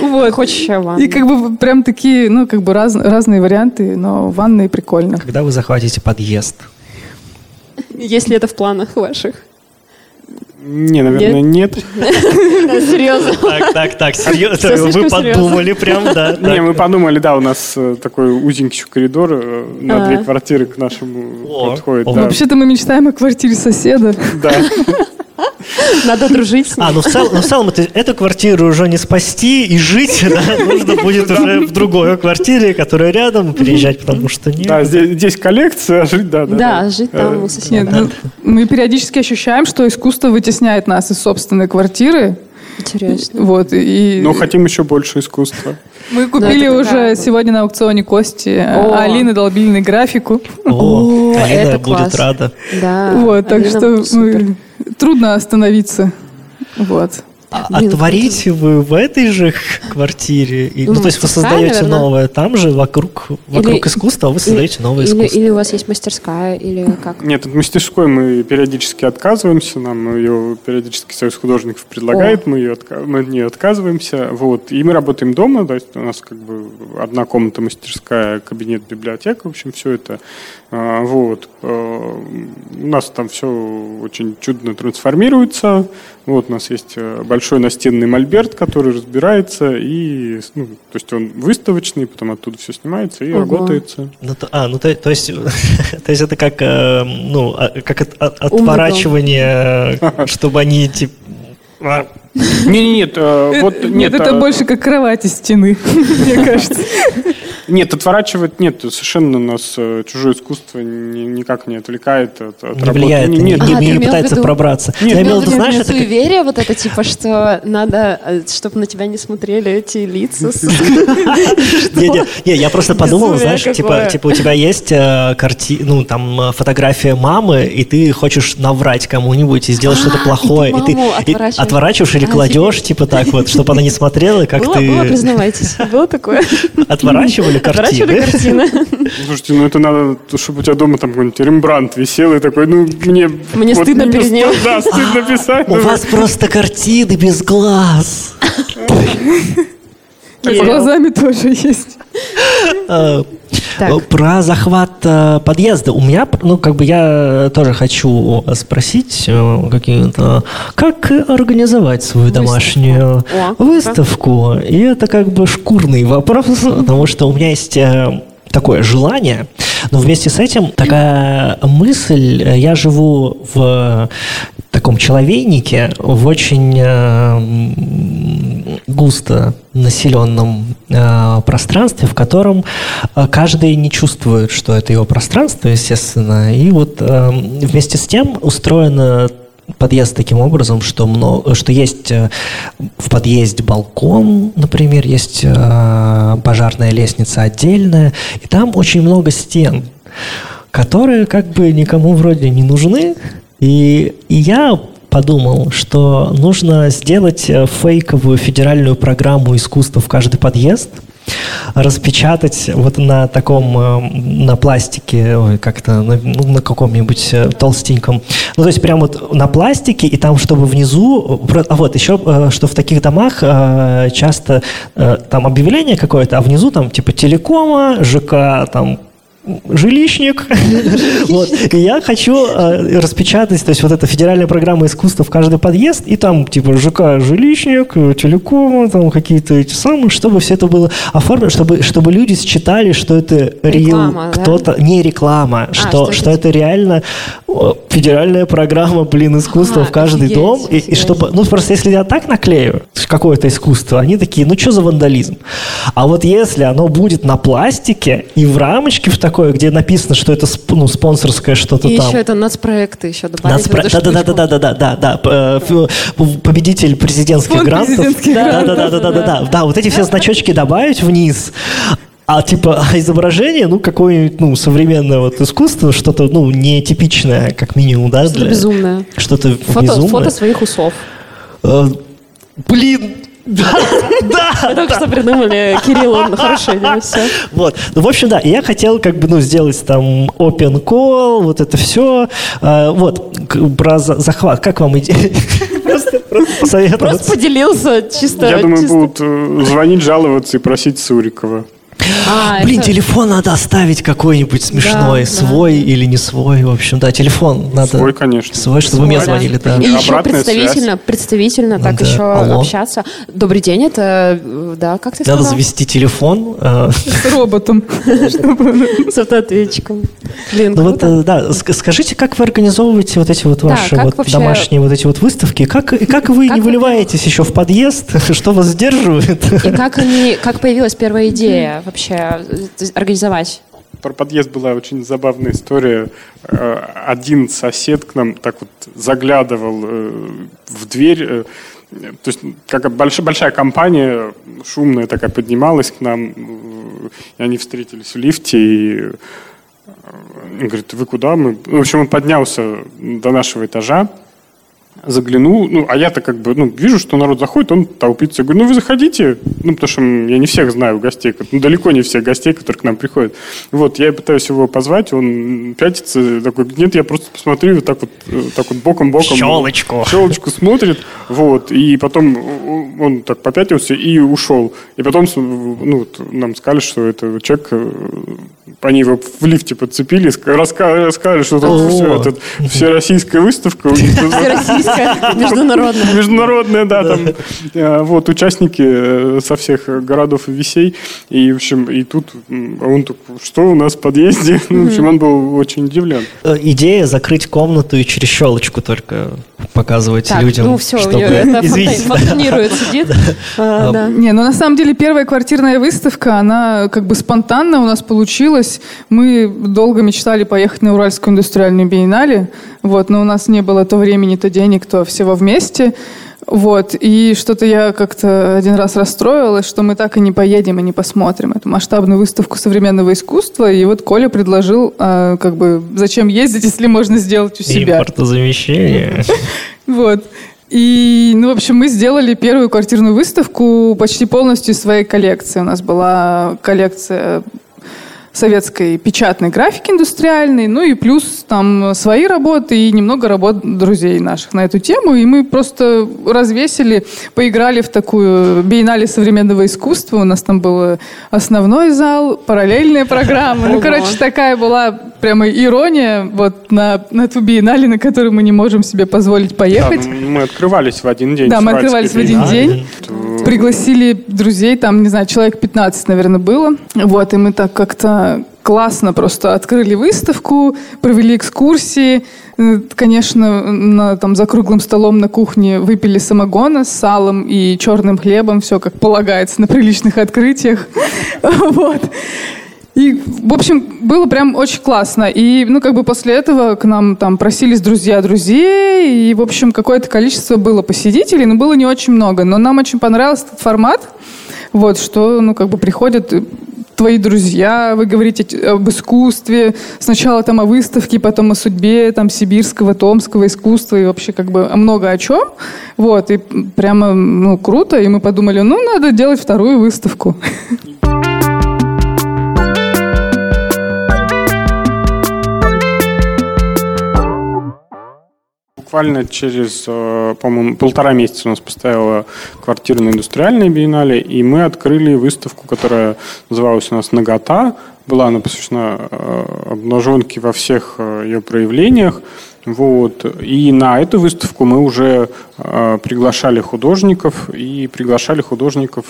Speaker 2: Вот. Хочешь ванну.
Speaker 3: И как бы прям такие, ну, как бы раз, разные варианты, но ванные прикольно.
Speaker 1: Когда вы захватите подъезд?
Speaker 2: Если это в планах ваших.
Speaker 4: Не, наверное, нет.
Speaker 2: Серьезно?
Speaker 1: Так, так, так, серьезно. Вы подумали прям, да.
Speaker 4: Не, мы подумали, да, у нас э, такой узенький коридор э, на две квартиры к нашему подходит.
Speaker 3: Вообще-то мы мечтаем о квартире соседа.
Speaker 4: Да.
Speaker 2: Надо дружить с.
Speaker 1: А, ну в целом, ну, в целом это, эту квартиру уже не спасти и жить, да, нужно будет уже в другой квартире, которая рядом, переезжать, потому что нет.
Speaker 4: Да, здесь, здесь коллекция, а жить, да,
Speaker 2: да. Да, жить там у соседа.
Speaker 3: Ну, мы периодически ощущаем, что искусство вытесняет нас из собственной квартиры,
Speaker 2: Интересно.
Speaker 3: Вот, и...
Speaker 4: Но хотим еще больше искусства.
Speaker 3: Мы купили уже такая... сегодня на аукционе Кости О. Алины долбильной графику.
Speaker 1: О, Алина это будет класс. рада.
Speaker 2: Да,
Speaker 3: вот, так что мы... трудно остановиться. Вот.
Speaker 1: А, Блин, творите вы в этой же квартире? И, ну, ну, то есть вы создаете наверное. новое там же, вокруг, вокруг или, искусства, а вы создаете новое
Speaker 2: или,
Speaker 1: искусство?
Speaker 2: Или у вас есть мастерская, или как?
Speaker 4: Нет, от мастерской мы периодически отказываемся, нам ее периодически Союз художников предлагает, мы, ее отка... мы от нее отказываемся. Вот. И мы работаем дома, то есть у нас как бы одна комната мастерская, кабинет, библиотека, в общем, все это. А, вот. А, у нас там все очень чудно трансформируется. Вот у нас есть э, большой настенный мольберт, который разбирается, и, ну, то есть он выставочный, потом оттуда все снимается и Ого. работается.
Speaker 1: Ну, то, а, ну то, то есть, то есть это как, э, ну, а, как от, от, отворачивание, чтобы они типа
Speaker 4: не, нет, э, вот нет.
Speaker 3: Нет, это больше как кровать из стены, мне кажется.
Speaker 4: Нет, отворачивать нет, совершенно нас э, чужое искусство никак не отвлекает от, от
Speaker 1: не влияет, не, нет, не, а, не пытается пробраться.
Speaker 2: Нет, я имел в виду, знаешь, это суеверие вот это типа, что надо, э, чтобы на тебя не смотрели эти лица.
Speaker 1: Не, я просто подумал, знаешь, типа, типа у тебя есть карти, ну там фотография мамы, и ты хочешь наврать кому-нибудь и сделать что-то а, плохое, и ты отворачиваешь или кладешь, типа так вот, чтобы она не смотрела, как ты...
Speaker 2: Было, признавайтесь, было такое.
Speaker 1: Отворачивали?
Speaker 2: Отворачивали картины.
Speaker 4: Слушайте, ну это надо, чтобы у тебя дома там какой-нибудь Рембрандт висел и такой, ну мне...
Speaker 2: Мне вот, стыдно перед ним.
Speaker 4: Да, стыдно писать.
Speaker 1: У вас просто картины без глаз.
Speaker 3: С глазами тоже есть.
Speaker 1: Так. Про захват э, подъезда. У меня, ну, как бы я тоже хочу спросить э, какие-то, как организовать свою выставку. домашнюю О, выставку. И это как бы шкурный вопрос, потому что у меня есть э, такое желание, но вместе с этим такая мысль, я живу в таком человейнике, в очень густо населенном э, пространстве, в котором э, каждый не чувствует, что это его пространство, естественно. И вот э, вместе с тем устроено подъезд таким образом, что, много, что есть э, в подъезде балкон, например, есть э, пожарная лестница отдельная, и там очень много стен, которые как бы никому вроде не нужны. И, я подумал, что нужно сделать э, фейковую федеральную программу искусства в каждый подъезд – распечатать вот на таком, э, на пластике, ой, как-то, на, ну, на каком-нибудь э, толстеньком. Ну, то есть прям вот на пластике, и там, чтобы внизу... А вот еще, что в таких домах часто там объявление какое-то, а внизу там типа телекома, ЖК, там жилищник. вот. И я хочу э, распечатать, то есть вот эта федеральная программа искусства в каждый подъезд, и там типа ЖК жилищник, телеком, там какие-то эти самые, чтобы все это было оформлено, чтобы, чтобы люди считали, что это рил, кто-то, не реклама, а, что, что, что это реально федеральная программа, блин, искусства ага, в каждый офигеть, дом. И, и чтобы, ну просто если я так наклею какое-то искусство, они такие, ну что за вандализм? А вот если оно будет на пластике и в рамочке в таком такое, где написано, что это ну, спонсорское что-то там.
Speaker 2: И еще это нацпроекты еще добавить. Нацпро...
Speaker 1: Да, да, да, да, да, да, да, да, э, победитель президентских Фонд грантов. Президентских да, грантов. Да, да, да, да, да, да, да, вот эти все значочки добавить вниз. А типа а изображение, ну, какое-нибудь, ну, современное вот искусство, что-то, ну, нетипичное, как минимум, да?
Speaker 2: Что-то безумное.
Speaker 1: Что-то
Speaker 2: фото,
Speaker 1: безумное.
Speaker 2: Фото своих усов.
Speaker 1: Э, блин, да,
Speaker 2: да. Мы только что придумали Кириллу хорошее идея, все.
Speaker 1: Вот. Ну, в общем, да, я хотел как бы, ну, сделать там open call, вот это все. А, вот, про захват. Как вам идея?
Speaker 2: Просто, просто Просто поделился чисто.
Speaker 4: Я думаю, будут э, звонить, жаловаться и просить Сурикова.
Speaker 1: А, Блин, это... телефон надо оставить какой-нибудь смешной, да, свой да. или не свой, в общем, да, телефон надо.
Speaker 4: Свой, конечно.
Speaker 1: Свой, чтобы свой, мне да. звонили, да.
Speaker 2: И еще представительно, связь. представительно так еще Алло. общаться. Добрый день, это, да, как ты
Speaker 1: сказал? Надо завести телефон.
Speaker 3: Э, С роботом.
Speaker 2: С автоответчиком.
Speaker 1: Блин, ну вот, э, да, скажите, как вы организовываете вот эти вот ваши вот домашние вот эти вот выставки? Как, и как вы не выливаетесь еще в подъезд? Что вас сдерживает?
Speaker 2: И как они, как появилась первая идея вообще организовать?
Speaker 4: Про подъезд была очень забавная история. Э, один сосед к нам так вот заглядывал э, в дверь. Э, то есть как большая, большая компания, шумная такая, поднималась к нам. И они встретились в лифте и он говорит, вы куда? Мы... В общем, он поднялся до нашего этажа, заглянул, ну, а я-то как бы, ну, вижу, что народ заходит, он толпится. Я говорю, ну, вы заходите, ну, потому что я не всех знаю гостей, ну, далеко не всех гостей, которые к нам приходят. Вот, я пытаюсь его позвать, он пятится, такой, нет, я просто посмотрю, вот так вот, э, так вот боком-боком.
Speaker 1: Щелочку.
Speaker 4: Щелочку смотрит, вот, и потом он так попятился и ушел. И потом, ну, нам сказали, что это человек, э, они его в лифте подцепили, рассказали, что тут все, это, всероссийская выставка.
Speaker 2: Всероссийская Международная.
Speaker 4: Международная, да, там э, вот участники э, со всех городов и весей. И, в общем, и тут он что у нас в подъезде? Ну, в общем, он был очень удивлен.
Speaker 1: Э, идея закрыть комнату и через щелочку только показывать людям.
Speaker 2: Ну все, чтобы... это фонтанирует, сидит.
Speaker 3: А, да. Не, ну на самом деле первая квартирная выставка, она как бы спонтанно у нас получилась. Мы долго мечтали поехать на Уральскую индустриальную биеннале, вот, но у нас не было то времени, то денег, то всего вместе. Вот, и что-то я как-то один раз расстроилась, что мы так и не поедем и не посмотрим эту масштабную выставку современного искусства. И вот Коля предложил, а, как бы, зачем ездить, если можно сделать у себя.
Speaker 1: Импортозамещение.
Speaker 3: Вот. И, ну, в общем, мы сделали первую квартирную выставку почти полностью из своей коллекции. У нас была коллекция советской печатной графики индустриальной, ну и плюс там свои работы и немного работ друзей наших на эту тему. И мы просто развесили, поиграли в такую биеннале современного искусства. У нас там был основной зал, параллельная программа. Ну, короче, такая была прямо ирония вот на, на ту биеннале, на которую мы не можем себе позволить поехать. Да,
Speaker 4: мы открывались в один день.
Speaker 3: Да, мы открывались в один день. Пригласили друзей, там, не знаю, человек 15, наверное, было. Вот, и мы так как-то классно просто открыли выставку, провели экскурсии. Э, конечно, на, там, за круглым столом на кухне выпили самогона с салом и черным хлебом. Все как полагается на приличных открытиях. Вот. И, в общем, было прям очень классно. И, ну, как бы после этого к нам там просились друзья друзей, и, в общем, какое-то количество было посетителей, но было не очень много. Но нам очень понравился этот формат, вот, что, ну, как бы приходят твои друзья, вы говорите об искусстве, сначала там о выставке, потом о судьбе там сибирского, томского искусства и вообще как бы много о чем. Вот, и прямо, ну, круто, и мы подумали, ну, надо делать вторую выставку.
Speaker 4: Буквально через, э, по-моему, полтора месяца у нас поставила квартира на индустриальной биеннале, и мы открыли выставку, которая называлась у нас «Нагота». Была она посвящена э, обнаженке во всех ее проявлениях. Вот. И на эту выставку мы уже э, приглашали художников, и приглашали художников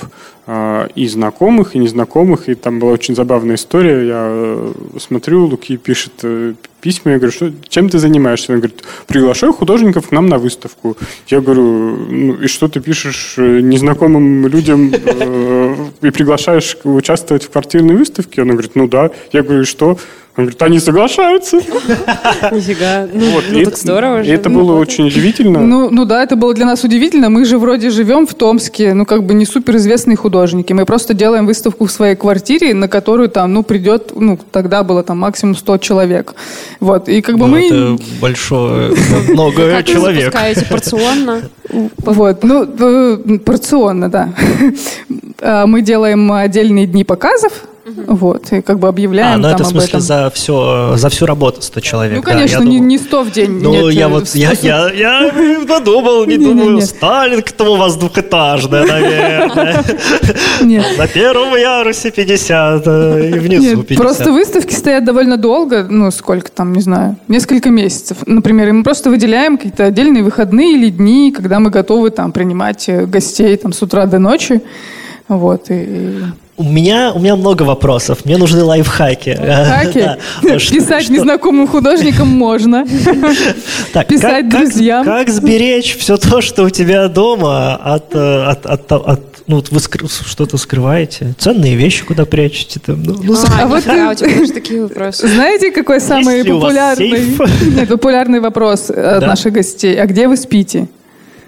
Speaker 4: э, и знакомых, и незнакомых. И там была очень забавная история. Я э, смотрю, Луки пишет э, письма, я говорю, что, чем ты занимаешься? Он говорит, приглашаю художников к нам на выставку. Я говорю, ну и что ты пишешь э, незнакомым людям э, и приглашаешь участвовать в квартирной выставке? Он говорит, ну да. Я говорю, что? Он говорит, они соглашаются.
Speaker 2: Нифига. Ну,
Speaker 4: Вот,
Speaker 2: ну так
Speaker 4: это-
Speaker 2: здорово
Speaker 4: и
Speaker 2: же.
Speaker 4: это
Speaker 2: Ну,
Speaker 4: было
Speaker 2: вот.
Speaker 4: очень удивительно.
Speaker 3: Ну, ну да, это было для нас удивительно. Мы же вроде живем в Томске, ну как бы не суперизвестные художники. Мы просто делаем выставку в своей квартире, на которую там, ну, придет, ну, тогда было там максимум 100 человек. Вот, и как бы
Speaker 1: Ну,
Speaker 3: мы...
Speaker 1: Это большое, много
Speaker 2: Как вы
Speaker 1: человек.
Speaker 2: запускаете порционно?
Speaker 3: Вот, ну, э, порционно, да. А, Мы делаем отдельные дни показов, вот, и как бы
Speaker 1: А,
Speaker 3: объявляем
Speaker 1: ну
Speaker 3: там
Speaker 1: это в смысле
Speaker 3: этом.
Speaker 1: за все, за всю работу 100 человек.
Speaker 3: Ну,
Speaker 1: да,
Speaker 3: конечно,
Speaker 1: я
Speaker 3: не,
Speaker 1: думал-
Speaker 3: не 100 в день.
Speaker 1: Ну,
Speaker 3: нет,
Speaker 1: я
Speaker 3: э,
Speaker 1: вот, я,
Speaker 3: 100.
Speaker 1: я, я подумал, не
Speaker 3: Не-не-не.
Speaker 1: думаю, Сталинка-то у вас двухэтажная, наверное.
Speaker 3: Нет.
Speaker 1: На первом ярусе 50, э, и внизу
Speaker 3: Нет,
Speaker 1: 50.
Speaker 3: просто выставки стоят довольно долго, ну, сколько там, не знаю, несколько месяцев. Например, мы просто выделяем какие-то отдельные выходные или дни, когда мы готовы там принимать э, гостей там с утра до ночи. Вот, и...
Speaker 1: У меня, у меня много вопросов. Мне нужны лайфхаки.
Speaker 3: Хаки.
Speaker 1: Да. Что-
Speaker 3: Писать незнакомым художникам можно. Писать друзьям.
Speaker 1: Как, сберечь все то, что у тебя дома от, э, от, от, от- ну, вот вы скры- что-то скрываете? Ценные вещи куда прячете? Там, ну, ну,
Speaker 2: А,
Speaker 3: А вот
Speaker 2: у тебя даже такие вопросы.
Speaker 3: Знаете, какой самый популярный, нет, популярный вопрос э, от
Speaker 1: Да.
Speaker 3: наших гостей? А где вы спите?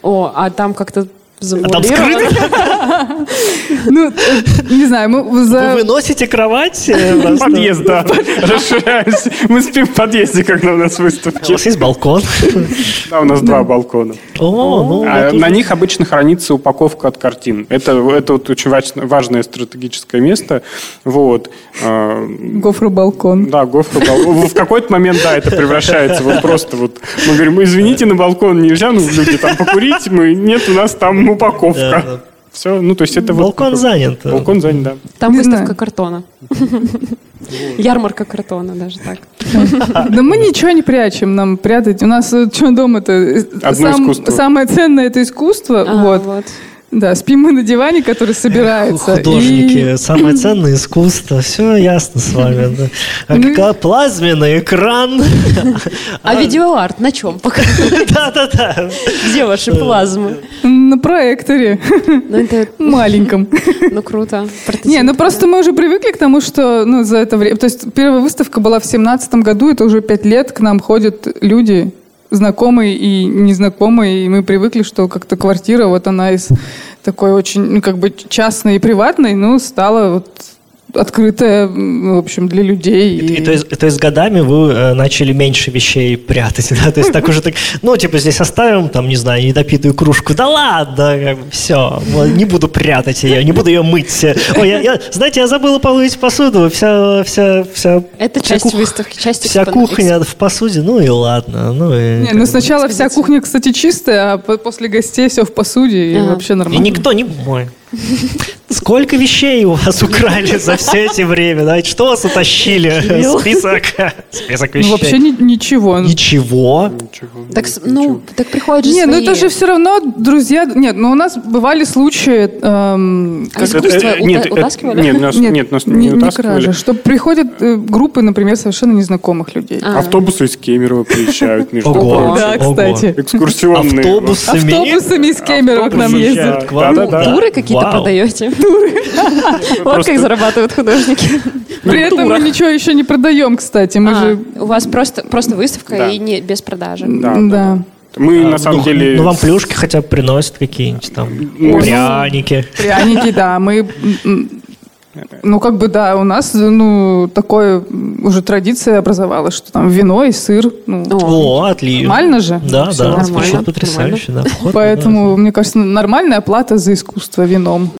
Speaker 2: О, а там как-то
Speaker 1: а там
Speaker 2: завуалировано.
Speaker 1: скрыто?
Speaker 3: Ну, не знаю, мы
Speaker 1: Вы
Speaker 3: за...
Speaker 1: выносите кровать? э?
Speaker 4: Подъезд, да. Расширяемся. Мы спим в подъезде, когда у нас
Speaker 1: У
Speaker 4: выставки.
Speaker 1: вас есть балкон?
Speaker 4: Да, у нас два балкона.
Speaker 1: О, ну,
Speaker 4: А на них обычно хранится упаковка от картин. Это, это вот очень важ- важное стратегическое место. Вот. А,
Speaker 3: Гофру-балкон.
Speaker 4: Да, гофру бал- В какой-то момент, да, это превращается вот просто вот... Мы говорим, «Мы, извините, на балкон нельзя, ну, люди там покурить, мы... Нет, у нас там упаковка.
Speaker 1: да.
Speaker 4: Все, ну, то есть это вот...
Speaker 1: Балкон
Speaker 4: такой-
Speaker 1: занят.
Speaker 4: Балкон занят, да.
Speaker 2: Там
Speaker 3: Не
Speaker 2: выставка
Speaker 3: знаю.
Speaker 2: картона. Ярмарка картона даже так.
Speaker 3: Да мы ничего не прячем, нам прятать. У нас что дома-то? э,
Speaker 4: Одно искусство.
Speaker 3: Самое ценное это искусство.
Speaker 2: А,
Speaker 3: вот. Да, спим мы на диване, который собирается.
Speaker 1: Художники,
Speaker 3: И-
Speaker 1: самое ценное искусство. Все ясно с вами. да. А
Speaker 3: Ну
Speaker 1: Плазменный экран.
Speaker 2: А видеоарт на чем? Пока-
Speaker 1: Да-да-да.
Speaker 2: Где ваши плазмы?
Speaker 3: На проекторе
Speaker 2: Ну, это,
Speaker 3: маленьком.
Speaker 2: ну, круто.
Speaker 3: Не, ну просто мы уже привыкли к тому, что ну, за это время... То есть первая выставка была в семнадцатом году, это уже пять лет, к нам ходят люди, знакомые и незнакомые, и мы привыкли, что как-то квартира, вот она из такой очень, ну, как бы частной и приватной, ну, стала вот открытая, в общем, для людей.
Speaker 1: И, и то, есть, то есть годами вы э, начали меньше вещей прятать, да? То есть так уже так, ну, типа здесь оставим, там, не знаю, недопитую кружку, да ладно, как бы, все, не буду прятать ее, не буду ее мыть. Ой, я, я- знаете, я забыла помыть посуду, вся, вся, вся,
Speaker 2: Это
Speaker 1: вся
Speaker 2: часть
Speaker 1: кух-
Speaker 2: выставки, часть
Speaker 1: Вся
Speaker 2: экспон-
Speaker 1: кухня в посуде, ну и ладно. Ну, и,
Speaker 3: Не,
Speaker 1: как
Speaker 3: ну сначала вся кухня, кстати, чистая, а по- после гостей все в посуде, и вообще
Speaker 1: И
Speaker 3: нормально.
Speaker 1: никто не мой. Сколько вещей у вас украли за все эти время? Да? Что вас утащили? Список, список
Speaker 3: Ну,
Speaker 1: вещей.
Speaker 3: вообще ни- ничего.
Speaker 1: Ничего.
Speaker 4: Ничего.
Speaker 2: Так, с- ну, так приходят же
Speaker 3: Не, ну
Speaker 2: свои-
Speaker 3: это же все равно, друзья... Нет, ну у нас бывали случаи... эм,
Speaker 2: А искусство
Speaker 4: Это- нет, это-
Speaker 2: утаскивали?
Speaker 4: Нет, нас, нет, нас не, утаскивали.
Speaker 3: кража, что приходят э, группы, например, совершенно незнакомых людей.
Speaker 2: А.
Speaker 4: Автобусы из Кемерово приезжают, между
Speaker 1: Ого.
Speaker 4: прочим.
Speaker 3: Да, кстати.
Speaker 4: Экскурсионные.
Speaker 1: Автобусами.
Speaker 3: Автобусами из Кемерово к нам ездят.
Speaker 1: вам?
Speaker 4: Да-да-да.
Speaker 2: Туры какие-то
Speaker 1: Вау.
Speaker 2: продаете? Вот как зарабатывают художники.
Speaker 3: При этом мы ничего еще не продаем, кстати. Мы
Speaker 2: А,
Speaker 3: же...
Speaker 2: У вас просто просто выставка и не без продажи.
Speaker 4: Да,
Speaker 3: Да.
Speaker 4: да. Мы
Speaker 1: А,
Speaker 4: на самом
Speaker 1: ну,
Speaker 4: деле...
Speaker 1: Ну, вам плюшки хотя бы приносят какие-нибудь там
Speaker 4: Ну,
Speaker 1: пряники.
Speaker 3: Пряники, да. Мы... Ну, как бы, да, у нас, ну, такое уже традиция образовалась, что там вино и сыр. Ну,
Speaker 2: О,
Speaker 1: отлично.
Speaker 3: Нормально же?
Speaker 1: Да,
Speaker 3: Всё
Speaker 1: да,
Speaker 2: нормально,
Speaker 1: потрясающе. Да,
Speaker 3: Поэтому, мне кажется, нормальная плата за искусство вином.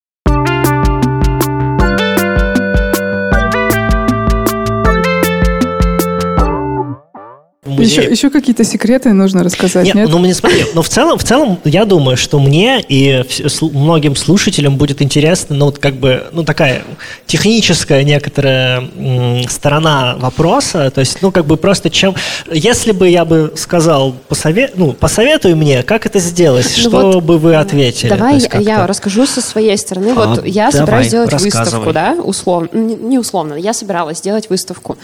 Speaker 3: Еще, еще какие-то секреты нужно рассказать, нет? нет?
Speaker 1: Ну, мне смотри, но в целом, в целом, я думаю, что мне и многим слушателям будет интересно, ну, вот как бы, ну, такая техническая некоторая сторона вопроса, то есть, ну, как бы просто чем... Если бы я бы сказал, посовет, ну, посоветуй мне, как это сделать, ну, что вот, бы вы ответили?
Speaker 2: Давай я расскажу со своей стороны. А, вот я давай, собираюсь сделать выставку, да, условно, не условно, я собиралась сделать выставку.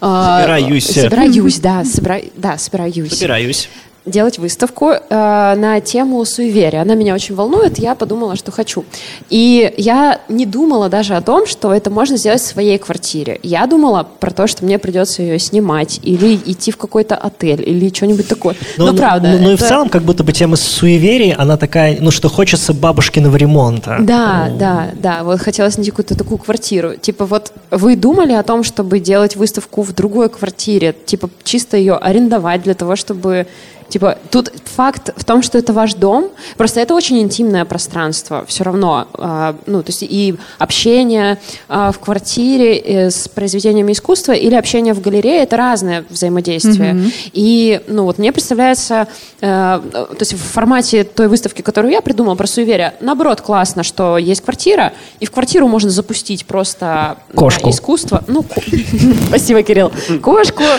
Speaker 1: А, собираюсь.
Speaker 2: Собираюсь, да, собира... да, собираюсь.
Speaker 1: Собираюсь
Speaker 2: делать выставку э, на тему суеверия. Она меня очень волнует, я подумала, что хочу. И я не думала даже о том, что это можно сделать в своей квартире. Я думала про то, что мне придется ее снимать или идти в какой-то отель или что-нибудь такое. Но, но правда.
Speaker 1: Ну, это... ну и в целом, как будто бы тема суеверий, она такая, ну что хочется бабушкиного ремонта.
Speaker 2: Да, ну... да, да. Вот хотелось найти какую-то такую квартиру. Типа вот вы думали о том, чтобы делать выставку в другой квартире, типа чисто ее арендовать для того, чтобы Типа, тут факт в том, что это ваш дом, просто это очень интимное пространство все равно. Э, ну, то есть и общение э, в квартире э, с произведениями искусства или общение в галерее — это разное взаимодействие. Mm-hmm. И, ну, вот мне представляется, э, то есть в формате той выставки, которую я придумала про суеверие, наоборот, классно, что есть квартира, и в квартиру можно запустить просто
Speaker 1: Кошку.
Speaker 2: искусство. Ну, спасибо, Кирилл. Кошку,
Speaker 1: э,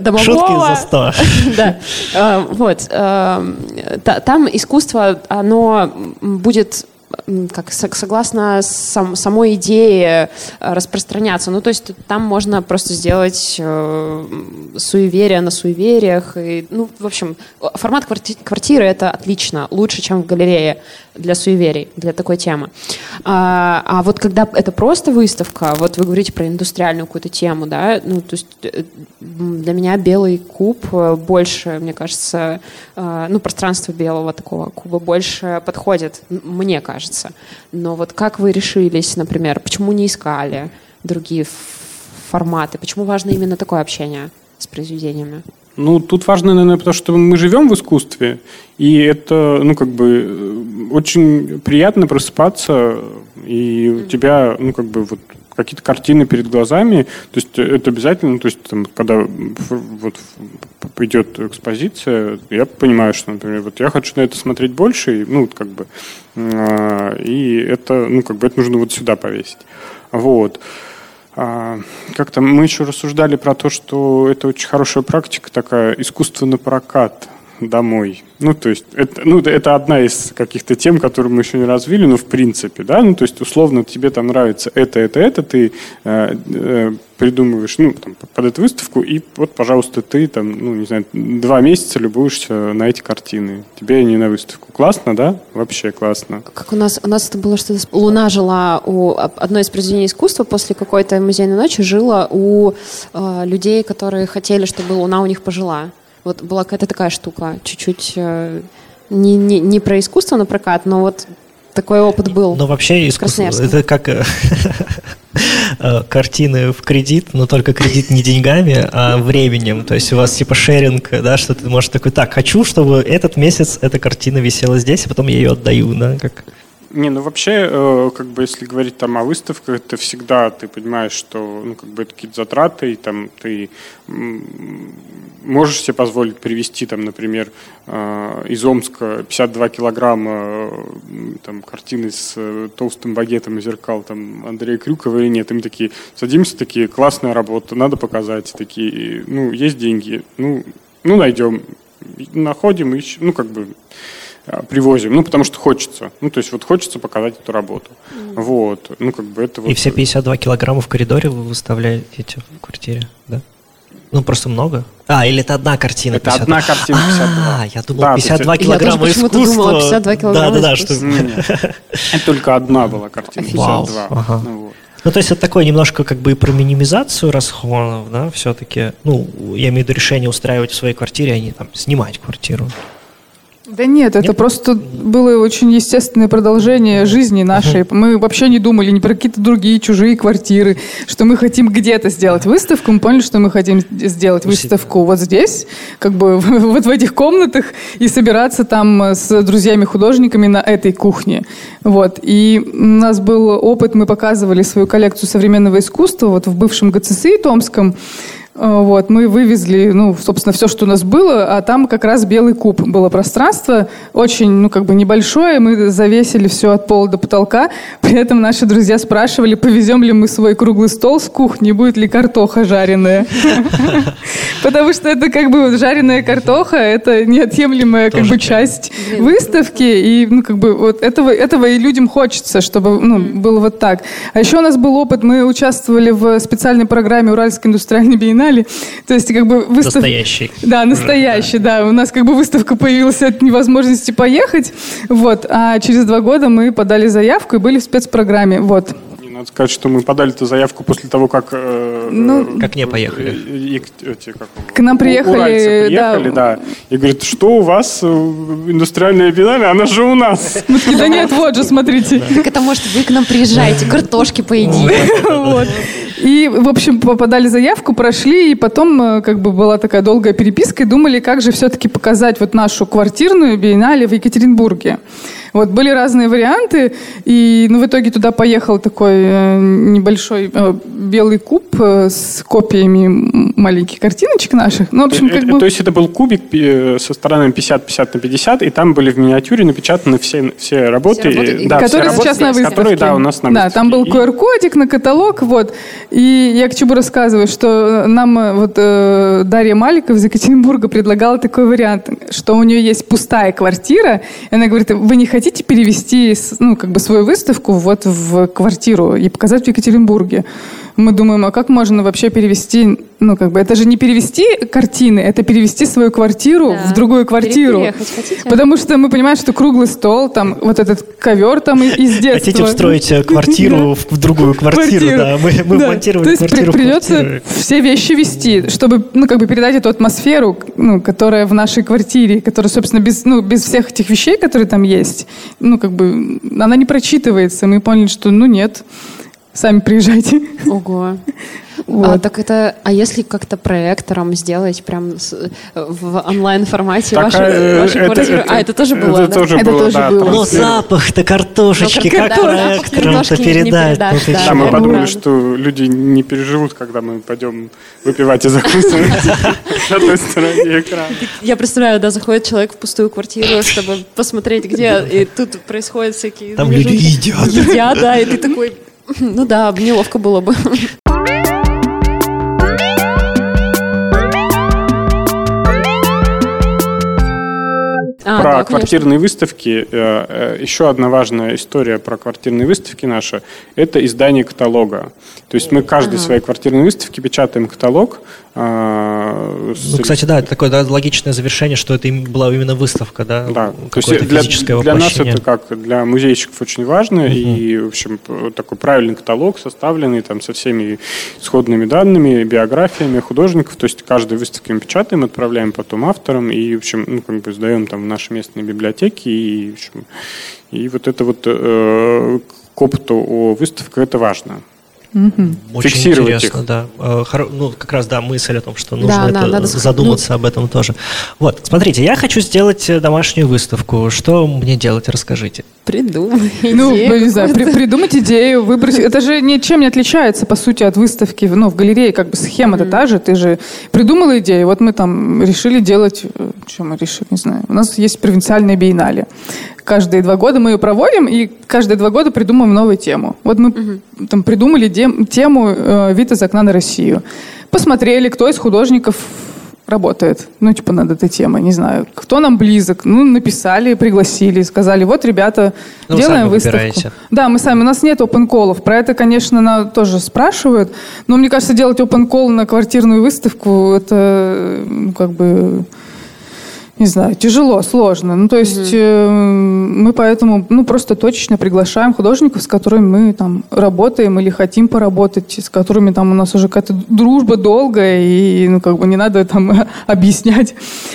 Speaker 1: домового. Шутки за сто.
Speaker 2: Да, э, вот. Э, там искусство, оно будет как согласно сам, самой идее э, распространяться. Ну, то есть там можно просто сделать э, суеверие на суевериях. И, ну, в общем, формат кварти- квартиры это отлично, лучше, чем в галерее для суеверий, для такой темы. А, а вот когда это просто выставка, вот вы говорите про индустриальную какую-то тему, да, ну, то есть э, для меня белый куб э, больше, мне кажется, э, ну, пространство белого такого куба больше подходит, мне кажется. Но вот как вы решились, например, почему не искали другие форматы, почему важно именно такое общение с произведениями?
Speaker 4: Ну, тут важно, наверное, потому что мы живем в искусстве, и это, ну, как бы, э, очень приятно просыпаться, и у тебя, ну, как бы, вот какие-то картины перед глазами, то есть это обязательно, то есть там, когда вот идет экспозиция, я понимаю, что, например, вот я хочу на это смотреть больше, и, ну, как бы, а, и это, ну, как бы, это нужно вот сюда повесить. Вот. А, как-то мы еще рассуждали про то, что это очень хорошая практика такая, искусство на прокат домой. Ну, то есть, это, ну, это одна из каких-то тем, которые мы еще не развили, но в принципе, да, ну, то есть, условно, тебе там нравится это, это, это, ты э, э, придумываешь, ну, там, под эту выставку, и вот, пожалуйста, ты там, ну, не знаю, два месяца любуешься на эти картины. Тебе не на выставку. Классно, да? Вообще классно.
Speaker 2: Как у нас, у нас это было что-то... Луна жила у... Одно из произведений искусства после какой-то музейной ночи жила у э, людей, которые хотели, чтобы Луна у них пожила. Вот была какая-то такая штука, чуть-чуть э, не, не, не про искусство на прокат, но вот такой опыт был.
Speaker 1: Но вообще искусство, это как э, э, картины в кредит, но только кредит не деньгами, а временем. То есть у вас типа шеринг, да, что ты можешь такой, так, хочу, чтобы этот месяц эта картина висела здесь, а потом я ее отдаю, да, как...
Speaker 4: Не, ну вообще, э, как бы если говорить там о выставках, это всегда ты понимаешь, что ну как бы это какие-то затраты, и там ты можешь себе позволить привезти там, например, э, из Омска 52 килограмма э, там картины с толстым багетом и зеркал там Андрея Крюкова или нет. И мы такие садимся, такие классная работа, надо показать, такие, ну есть деньги, ну ну найдем, находим, ищем, ну как бы привозим, ну, потому что хочется. Ну, то есть вот хочется показать эту работу. Mm. Вот. Ну, как бы это вот...
Speaker 1: И все 52 килограмма в коридоре вы выставляете в квартире, да? Ну, просто много. А, или это одна картина?
Speaker 4: Это 52. одна картина 52.
Speaker 1: А, я думал, да, 52 килограмма я искусства.
Speaker 2: думала, 52 килограмма
Speaker 1: Да, да, да. Что...
Speaker 4: Это только одна была картина, 52. Ага.
Speaker 1: Ну, вот. Ну, то есть это такое немножко как бы и про минимизацию расходов, да, все-таки. Ну, я имею в виду решение устраивать в своей квартире, а не там снимать квартиру.
Speaker 3: Да нет, это просто было очень естественное продолжение жизни нашей. Мы вообще не думали ни про какие-то другие чужие квартиры, что мы хотим где-то сделать выставку. Мы поняли, что мы хотим сделать выставку вот здесь, как бы вот в этих комнатах, и собираться там с друзьями-художниками на этой кухне. Вот. И у нас был опыт, мы показывали свою коллекцию современного искусства вот в бывшем ГЦСИ Томском. Э, вот, мы вывезли, ну, собственно, все, что у нас было, а там как раз белый куб было пространство, очень, ну, как бы небольшое, мы завесили все от пола до потолка, при этом наши друзья спрашивали, повезем ли мы свой круглый стол с кухни, будет ли картоха жареная. Потому что это как бы жареная картоха, это неотъемлемая как бы часть выставки, и, ну, как бы вот этого, этого и людям хочется, чтобы, ну, было вот так. А еще у нас был опыт, мы участвовали в специальной программе Уральской индустриальной биеннале, финале. То есть как бы выставка...
Speaker 1: Настоящий.
Speaker 3: Да, настоящий, да. У нас как бы выставка появилась от невозможности поехать. Вот. А через два года мы подали заявку и были в спецпрограмме. Вот.
Speaker 4: Надо сказать, что мы подали эту заявку после того, как... Э,
Speaker 1: ну, как не поехали.
Speaker 3: И, эти, как, к нам приехали,
Speaker 4: приехали да. да. И говорит, что у вас э, индустриальная биеннале, она же у нас.
Speaker 3: Мы такие, да нет, вот же, смотрите.
Speaker 2: Так это может вы к нам приезжаете, картошки поедите. Вот.
Speaker 3: И, в общем, подали заявку, прошли, и потом э, как бы была такая долгая переписка, и думали, как же все-таки показать вот нашу квартирную биеннале в Екатеринбурге. Вот были разные варианты, и ну, в итоге туда поехал такой э, небольшой э, белый куб э, с копиями маленьких картиночек наших. Ну, в общем, как
Speaker 4: э,
Speaker 3: бы...
Speaker 4: То есть это был кубик э, со сторонами 50-50 на 50, и там были в миниатюре напечатаны все, все работы, все работы
Speaker 3: да, которые все сейчас работы, на выставке.
Speaker 4: Которые, да, у нас на
Speaker 3: выставке. Да, там был QR-кодик на каталог, вот. И я к чему рассказываю, что нам вот э, Дарья Маликов из Екатеринбурга предлагала такой вариант, что у нее есть пустая квартира, и она говорит, вы не хотите хотите перевести ну, как бы свою выставку вот в квартиру и показать в Екатеринбурге? Мы думаем, а как можно вообще перевести, ну, как бы, это же не перевести картины, это перевести свою квартиру да. в другую квартиру. Потому что мы понимаем, что круглый стол, там, вот этот ковер там из детства.
Speaker 1: Хотите встроить э, квартиру в другую квартиру, да. Мы, мы да. монтировали То есть квартиру
Speaker 3: придется все вещи вести, чтобы, ну, как бы передать эту атмосферу, ну, которая в нашей квартире, которая, собственно, без, ну, без всех этих вещей, которые там есть, ну, как бы, она не прочитывается. Мы поняли, что, ну, нет. Сами приезжайте.
Speaker 2: Ого. Вот. А, так это, а если как-то проектором сделать прям с, в онлайн формате вашу, э, вашу это, квартиру? Это, а это тоже было,
Speaker 4: это
Speaker 2: да?
Speaker 4: Тоже
Speaker 2: это
Speaker 4: было,
Speaker 2: тоже
Speaker 4: да,
Speaker 2: было.
Speaker 1: Но запах-то картошечки, ну, как проектором-то передать?
Speaker 4: Да, да, мы подумали, что люди не переживут, когда мы пойдем выпивать и закусывать на той стороне экрана.
Speaker 2: Я представляю, да, заходит человек в пустую квартиру, чтобы посмотреть, где, и тут происходят всякие...
Speaker 1: Там люди едят.
Speaker 2: Едят, да, и ты такой ну да, неловко было бы.
Speaker 4: А, про да, квартирные выставки. Э, э, еще одна важная история про квартирные выставки наши – это издание каталога. То есть мы каждой ага. своей квартирной выставке печатаем каталог,
Speaker 1: а, ну, кстати, да, это такое да, логичное завершение, что это была именно выставка, да?
Speaker 4: Да, то есть для, для нас это как для музейщиков очень важно, uh-huh. и, в общем, такой правильный каталог, составленный там со всеми исходными данными, биографиями художников, то есть каждой выставке мы печатаем, отправляем потом авторам, и, в общем, ну, как бы сдаем там в наши местные библиотеки, и, общем, и вот это вот э, к опыту о выставках это важно.
Speaker 1: Угу. Очень Фиксировать интересно, их. да. Э, ну, как раз, да, мысль о том, что нужно да, это, надо задуматься ну... об этом тоже. Вот, смотрите, я хочу сделать э, домашнюю выставку. Что мне делать, расскажите.
Speaker 2: Придумай
Speaker 3: Ну, не знаю, при, придумать идею, выбрать. Это же ничем не отличается, по сути, от выставки. Ну, в галерее как бы схема-то mm та же. Ты же придумала идею. Вот мы там решили делать... Э, что мы решили, не знаю. У нас есть провинциальная биеннале каждые два года мы ее проводим, и каждые два года придумываем новую тему. Вот мы угу. там придумали дем, тему э, «Вид из окна на Россию». Посмотрели, кто из художников работает, ну, типа, над этой темой, не знаю. Кто нам близок? Ну, написали, пригласили, сказали, вот, ребята, ну, делаем выставку. Выбираете. Да, мы сами, у нас нет open call Про это, конечно, на, тоже спрашивают, но мне кажется, делать open call на квартирную выставку, это, ну, как бы не знаю, тяжело, сложно. Ну, то есть угу. э, мы поэтому, ну, просто точечно приглашаем художников, с которыми мы там работаем или хотим поработать, с которыми там у нас уже какая-то дружба долгая, и, ну, как бы не надо там объяснять.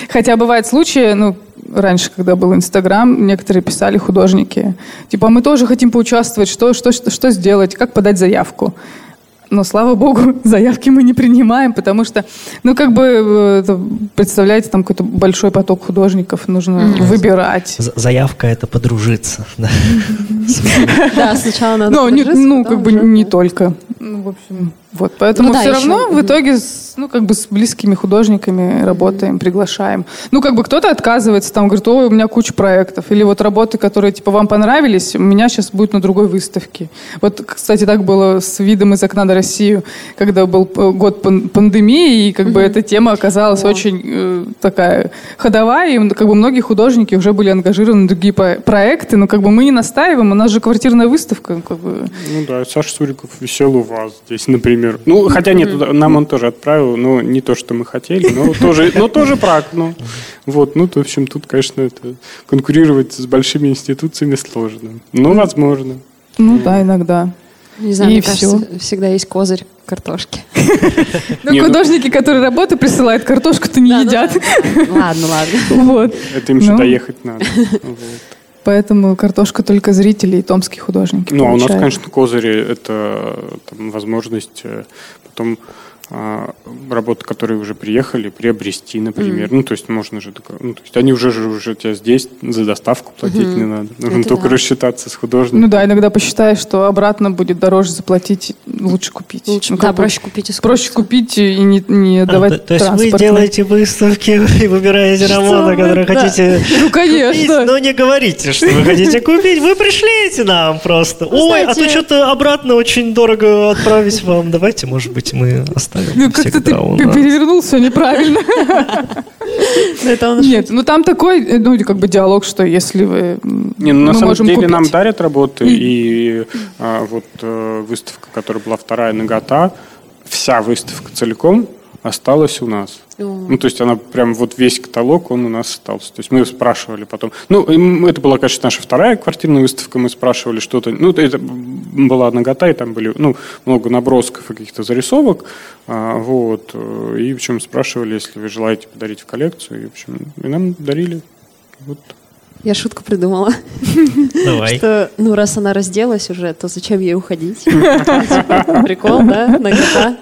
Speaker 3: Хотя бывают случаи, ну, раньше, когда был Инстаграм, некоторые писали художники, типа, мы тоже хотим поучаствовать, что, что, что, что сделать, как подать заявку. Но, слава богу, заявки мы не принимаем, потому что, ну, как бы, э, представляете, там какой-то большой поток художников, нужно mm-hmm. выбирать.
Speaker 1: Заявка – это подружиться.
Speaker 2: Да, сначала надо
Speaker 3: Ну, как бы не только. Ну, в общем... Вот, поэтому
Speaker 2: Ну да,
Speaker 3: все
Speaker 2: еще-
Speaker 3: равно в итоге с, ну, как бы с близкими художниками работаем, приглашаем. Ну, как бы кто-то отказывается, там, говорит, ой, у меня куча проектов. Или вот работы, которые, типа, вам понравились, у меня сейчас будет на другой выставке. Вот, кстати, так было с видом из окна на Россию, когда был год пан- пандемии, и как бы эта тема оказалась
Speaker 2: О.
Speaker 3: очень э, такая ходовая, и как бы многие художники уже были ангажированы в другие по- проекты, но как бы мы не настаиваем, у нас же квартирная выставка, как бы.
Speaker 4: Ну да, Саша Суриков висел у вас здесь, например. Ну, хотя нет, нам он тоже отправил, но не то, что мы хотели, но тоже, но тоже прак. Ну, вот, ну, в общем, тут, конечно, это, конкурировать с большими институциями сложно. Но возможно.
Speaker 3: Ну да, иногда.
Speaker 2: Не знаю,
Speaker 3: И
Speaker 2: мне
Speaker 3: всё.
Speaker 2: кажется, всегда есть козырь картошки.
Speaker 3: Ну,
Speaker 4: ну-
Speaker 3: художники, которые работу присылают, картошку-то не едят.
Speaker 2: Ладно, ладно.
Speaker 3: Вот.
Speaker 4: Это им еще
Speaker 3: Ну.
Speaker 4: доехать надо.
Speaker 3: Поэтому картошка только зрителей и томские художники
Speaker 4: Ну, а у нас,
Speaker 3: получают.
Speaker 4: конечно, козыри – это там, возможность э, потом работы, которые уже приехали, приобрести, например. Ну, то есть можно же... такое- Ну, то есть они уже, же уже тебя здесь за доставку платить не надо. Нужно
Speaker 2: Это
Speaker 4: только
Speaker 2: да.
Speaker 4: рассчитаться с художником.
Speaker 3: Ну да, иногда посчитаешь, что обратно будет дороже заплатить, лучше купить.
Speaker 2: Лучше,
Speaker 3: Ну,
Speaker 2: да, проще купить искусство.
Speaker 3: проще купить и не, не
Speaker 1: А,
Speaker 3: давать
Speaker 1: то, то есть вы делаете выставки и выбираете работу,
Speaker 3: вы,
Speaker 1: которую
Speaker 3: да.
Speaker 1: хотите
Speaker 3: Ну,
Speaker 1: купить,
Speaker 3: конечно.
Speaker 1: но не говорите, что вы хотите купить. Вы пришлите нам просто. Ой, а то что-то обратно очень дорого отправить вам. Давайте, может быть, мы оставим
Speaker 3: Ну, как-то ты перевернул все неправильно.
Speaker 2: Это он
Speaker 3: Нет, ну там такой, э, ну, как бы диалог, что если вы...
Speaker 4: Не, ну, на самом деле
Speaker 3: купить.
Speaker 4: нам дарят работы, и а, вот э, выставка, которая была вторая «Нагота», вся выставка целиком осталась у нас. Ну, то есть она прям вот весь каталог, он у нас остался. То есть мы спрашивали потом. Ну, это была, конечно, наша вторая квартирная выставка. Мы спрашивали что-то. Ну, это была нагота, и там были, ну, много набросков и каких-то зарисовок. А, вот. э, И, в общем, спрашивали, если вы желаете подарить в коллекцию. И, в общем, и нам дарили. Вот.
Speaker 2: Я шутку придумала.
Speaker 1: Давай.
Speaker 2: Что, ну, раз она разделась уже, то зачем ей уходить? Типа, Прикол, да? Нагота.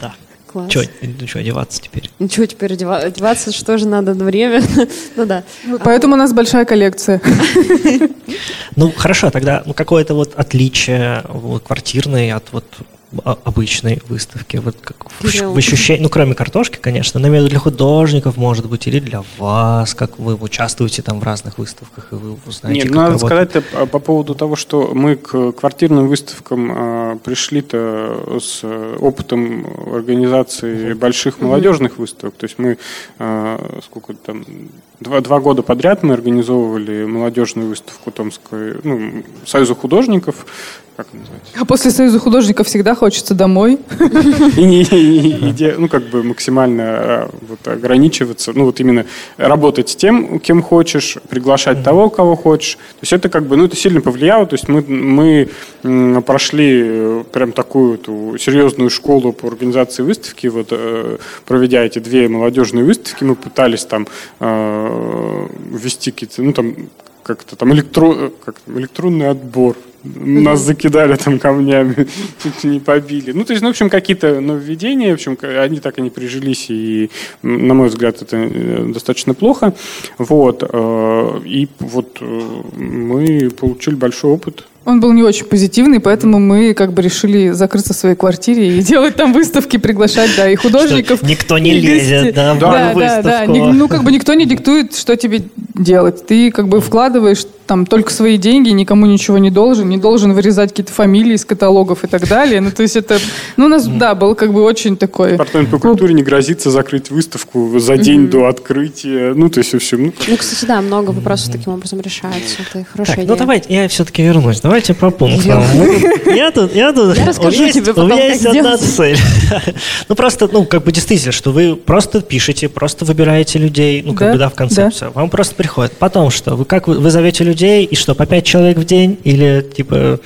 Speaker 1: Да.
Speaker 2: Класс.
Speaker 1: Че, ну что, одеваться теперь?
Speaker 2: Ну, что теперь одева- одеваться? Что же надо на время? Ну, да.
Speaker 3: Поэтому у нас большая коллекция.
Speaker 1: Ну, хорошо, тогда ну, какое-то вот отличие вот, квартирной от вот обычной выставки, вот как в, ощ- в ощущении, ну, кроме картошки, конечно, но имею в виду для художников, может быть, или для вас, как вы участвуете там в разных выставках, и вы узнаете,
Speaker 4: Нет,
Speaker 1: как
Speaker 4: надо
Speaker 1: работает.
Speaker 4: сказать по, по поводу того, что мы к квартирным выставкам а, пришли-то с э, опытом организации больших молодежных выставок. То есть мы а, сколько там два, два года подряд мы организовывали молодежную выставку Томской, ну, Союза художников, как называется?
Speaker 3: А после Союза художников всегда хочется домой.
Speaker 4: И не- и- и ну, как бы максимально а, вот, ограничиваться, ну, вот именно работать с тем, кем хочешь, приглашать того, кого хочешь. То есть это как бы, ну, это сильно повлияло. То есть мы, мы прошли э, прям такую эту серьезную школу по организации выставки, вот, э, проведя эти две молодежные выставки, мы пытались там э, ввести какие-то, ну, там, как-то там электро, как там, электронный отбор. Нас закидали там камнями, чуть не побили. Ну, то есть, ну, в общем, какие-то нововведения, в общем, они так и не прижились, и, на мой взгляд, это э, достаточно плохо. Вот. э, И вот э, мы получили большой опыт.
Speaker 3: Он был не очень позитивный, поэтому мы как бы решили закрыться в своей квартире и делать там выставки, приглашать, да, и художников.
Speaker 1: Что никто не лезет, да,
Speaker 3: да, да, да. Ни- Ну, как бы никто не диктует, что тебе делать. Ты как бы вкладываешь там только свои деньги, никому ничего не должен, не должен вырезать какие-то фамилии из каталогов и так далее. Ну, то есть это... Ну, у нас, да, был как бы очень такой...
Speaker 4: Департамент по культуре не грозится закрыть выставку за день до открытия. Ну, то есть, в общем, ну,
Speaker 2: Ну, кстати, да, много вопросов таким образом решается. Это хорошая
Speaker 1: Так,
Speaker 2: идея.
Speaker 1: ну давайте, я все-таки вернусь. Давайте по пунктам. Я тут, я тут,
Speaker 2: Я расскажу тебе
Speaker 1: у меня есть одна цель. Ну просто, ну как бы действительно, что вы просто пишете, просто выбираете людей, ну как бы да, в концепцию. Вам просто приходит. Потом что? Вы как вы, вы зовете людей и что, по пять человек в день или типа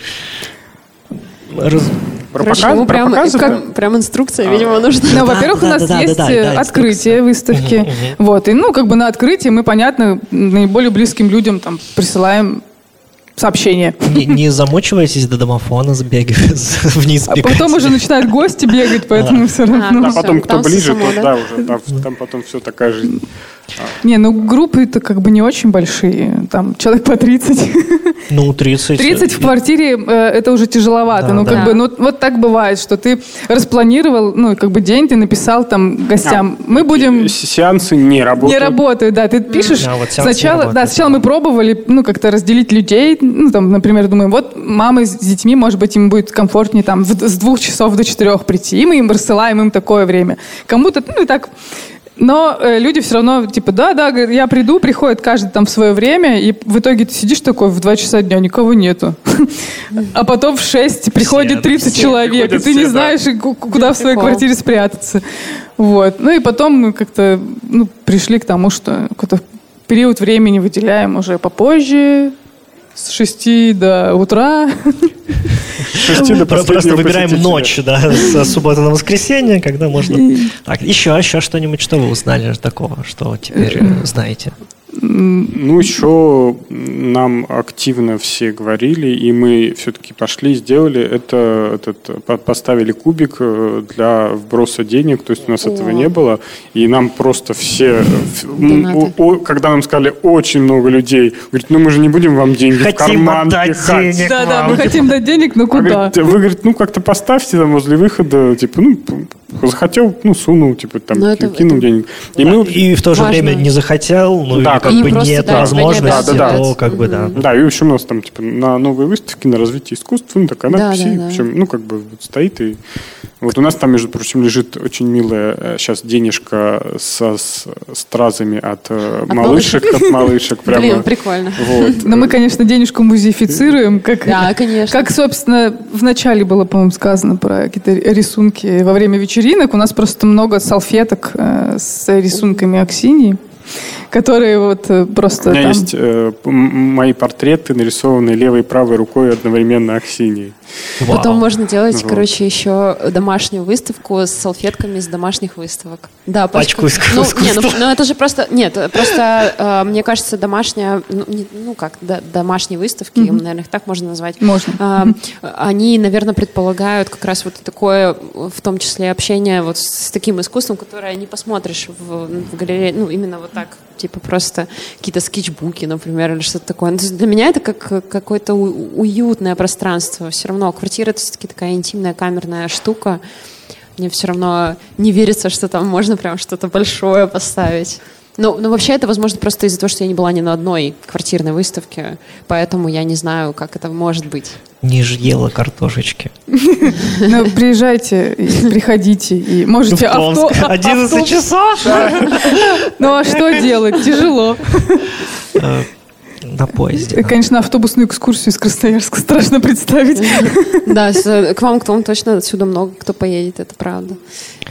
Speaker 1: раз-
Speaker 4: про
Speaker 2: прям, как- прям инструкция, видимо, нужна.
Speaker 3: Ну,
Speaker 1: Да,
Speaker 3: во-первых,
Speaker 1: да,
Speaker 3: у нас
Speaker 1: да,
Speaker 3: есть
Speaker 1: да, да,
Speaker 3: э,
Speaker 1: да,
Speaker 3: открытие выставки.
Speaker 1: Мгм, мгм.
Speaker 3: Вот. И, ну, как бы на открытии мы, понятно, наиболее близким людям там присылаем сообщение.
Speaker 1: не, не замочиваетесь до домофона, сбегая вниз.
Speaker 3: А потом уже начинают гости бегать, поэтому все равно.
Speaker 4: А потом, кто ближе,
Speaker 2: само,
Speaker 4: то
Speaker 2: да?
Speaker 4: да, уже там, там потом все такая жизнь.
Speaker 3: Не, ну группы-то как бы не очень большие. Там человек по 30.
Speaker 1: Ну, 30.
Speaker 3: 30 в квартире э, это уже тяжеловато.
Speaker 1: Да,
Speaker 3: ну, как
Speaker 2: да.
Speaker 3: бы, ну, вот так бывает, что ты распланировал, ну, как бы день, ты написал там гостям. Мы будем...
Speaker 4: Сеансы не работают.
Speaker 3: Не работают, да. Ты пишешь
Speaker 1: А, вот
Speaker 3: сначала, да, сначала
Speaker 1: да.
Speaker 3: мы пробовали, ну, как-то разделить людей, ну, там, например, думаем, вот мамы с детьми, может быть, им будет комфортнее там с двух часов до четырех прийти, и мы им рассылаем им такое время. Кому-то, ну, и так... Но э, люди все равно, типа, да, да, говорят, я приду, приходит каждый там в свое время, и в итоге ты сидишь такой в 2 часа дня, никого нету. А потом в 6 приходит 30
Speaker 4: все
Speaker 3: человек, и ты не знаешь, куда в своей квартире спрятаться. Вот. Ну и потом мы как-то ну, пришли к тому, что какой-то период времени выделяем уже попозже, с 6 до утра.
Speaker 1: Просто выбираем ночь, да, с субботы на воскресенье, когда можно... Так, еще, еще что-нибудь, что вы узнали такого, что теперь э, знаете?
Speaker 4: Ну, еще нам активно все говорили, и мы все-таки пошли, сделали это, этот, по- поставили кубик э, для вброса денег, то есть у нас
Speaker 2: О.
Speaker 4: этого не было, и нам просто все, в-
Speaker 2: Донаты.
Speaker 4: когда нам сказали очень много людей, говорит, ну мы же не будем вам деньги в
Speaker 1: Хотим
Speaker 4: карман
Speaker 1: отдать
Speaker 4: пихать.
Speaker 1: денег
Speaker 3: Да-да,
Speaker 1: вам.
Speaker 3: мы хотим дать денег, но
Speaker 4: А
Speaker 3: куда?
Speaker 4: вы, говорит, ну как-то поставьте там возле выхода, типа, ну, захотел, ну, сунул, типа, там,
Speaker 2: Ну, это-
Speaker 4: кинул
Speaker 2: это
Speaker 4: денег. И мы,
Speaker 1: И в то же
Speaker 2: Важно.
Speaker 1: время не захотел, ну
Speaker 4: Да,
Speaker 1: или как
Speaker 4: и
Speaker 1: бы
Speaker 2: просто,
Speaker 1: нет
Speaker 2: да,
Speaker 1: возможности,
Speaker 4: да, да, да.
Speaker 1: то как бы да.
Speaker 4: Да, и еще у нас там типа на новые выставки, на развитие искусства, ну такая
Speaker 2: Да,
Speaker 4: надпись,
Speaker 2: да,
Speaker 4: и,
Speaker 2: да.
Speaker 4: в общем, ну как бы вот стоит и вот у нас там, между прочим, лежит очень милая сейчас денежка со с стразами от, э,
Speaker 2: От
Speaker 4: малышек, от малышек, прямо.
Speaker 2: Блин, прикольно.
Speaker 4: Вот.
Speaker 3: Но мы, конечно, денежку музеифицируем, как,
Speaker 2: Да, конечно.
Speaker 3: как, собственно, в начале было, по-моему, сказано про какие-то рисунки во время вечеринок. У нас просто много салфеток э, с рисунками Аксинии, которые вот э, просто
Speaker 4: У меня
Speaker 3: там...
Speaker 4: есть э, мои портреты, нарисованные левой и правой рукой одновременно Аксиньей.
Speaker 1: Вау.
Speaker 2: Потом можно делать,
Speaker 4: Вот.
Speaker 2: короче, еще домашнюю выставку с салфетками с домашних выставок. Да,
Speaker 1: Пачку иск-
Speaker 2: Ну,
Speaker 1: искусства.
Speaker 2: не, ну, ну, это же просто... Нет, просто, э, мне кажется, домашняя... Ну, не- ну, как, да, домашние выставки, наверное, их так можно назвать.
Speaker 3: Можно.
Speaker 2: А, Они, наверное, предполагают как раз вот такое, в том числе, общение вот с таким искусством, которое не посмотришь в, в галерее, ну, именно вот так, типа просто какие-то скетчбуки, например, или что-то такое. Ну, для меня это как какое-то уютное пространство. Все равно квартира — это все-таки такая интимная камерная штука. Мне все равно не верится, что там можно прям что-то большое поставить. Ну, ну, вообще это, возможно, просто из-за того, что я не была ни на одной квартирной выставке, поэтому я не знаю, как это может быть.
Speaker 1: Не ела картошечки.
Speaker 3: Ну, приезжайте, приходите, и можете... Авто-
Speaker 1: 11
Speaker 3: автобус-
Speaker 1: часов
Speaker 3: Ну, а что делать? Тяжело.
Speaker 1: э, на поезде.
Speaker 3: Конечно, автобусную экскурсию из Красноярска страшно представить.
Speaker 2: Да, к вам, к вам точно отсюда много кто поедет, это правда.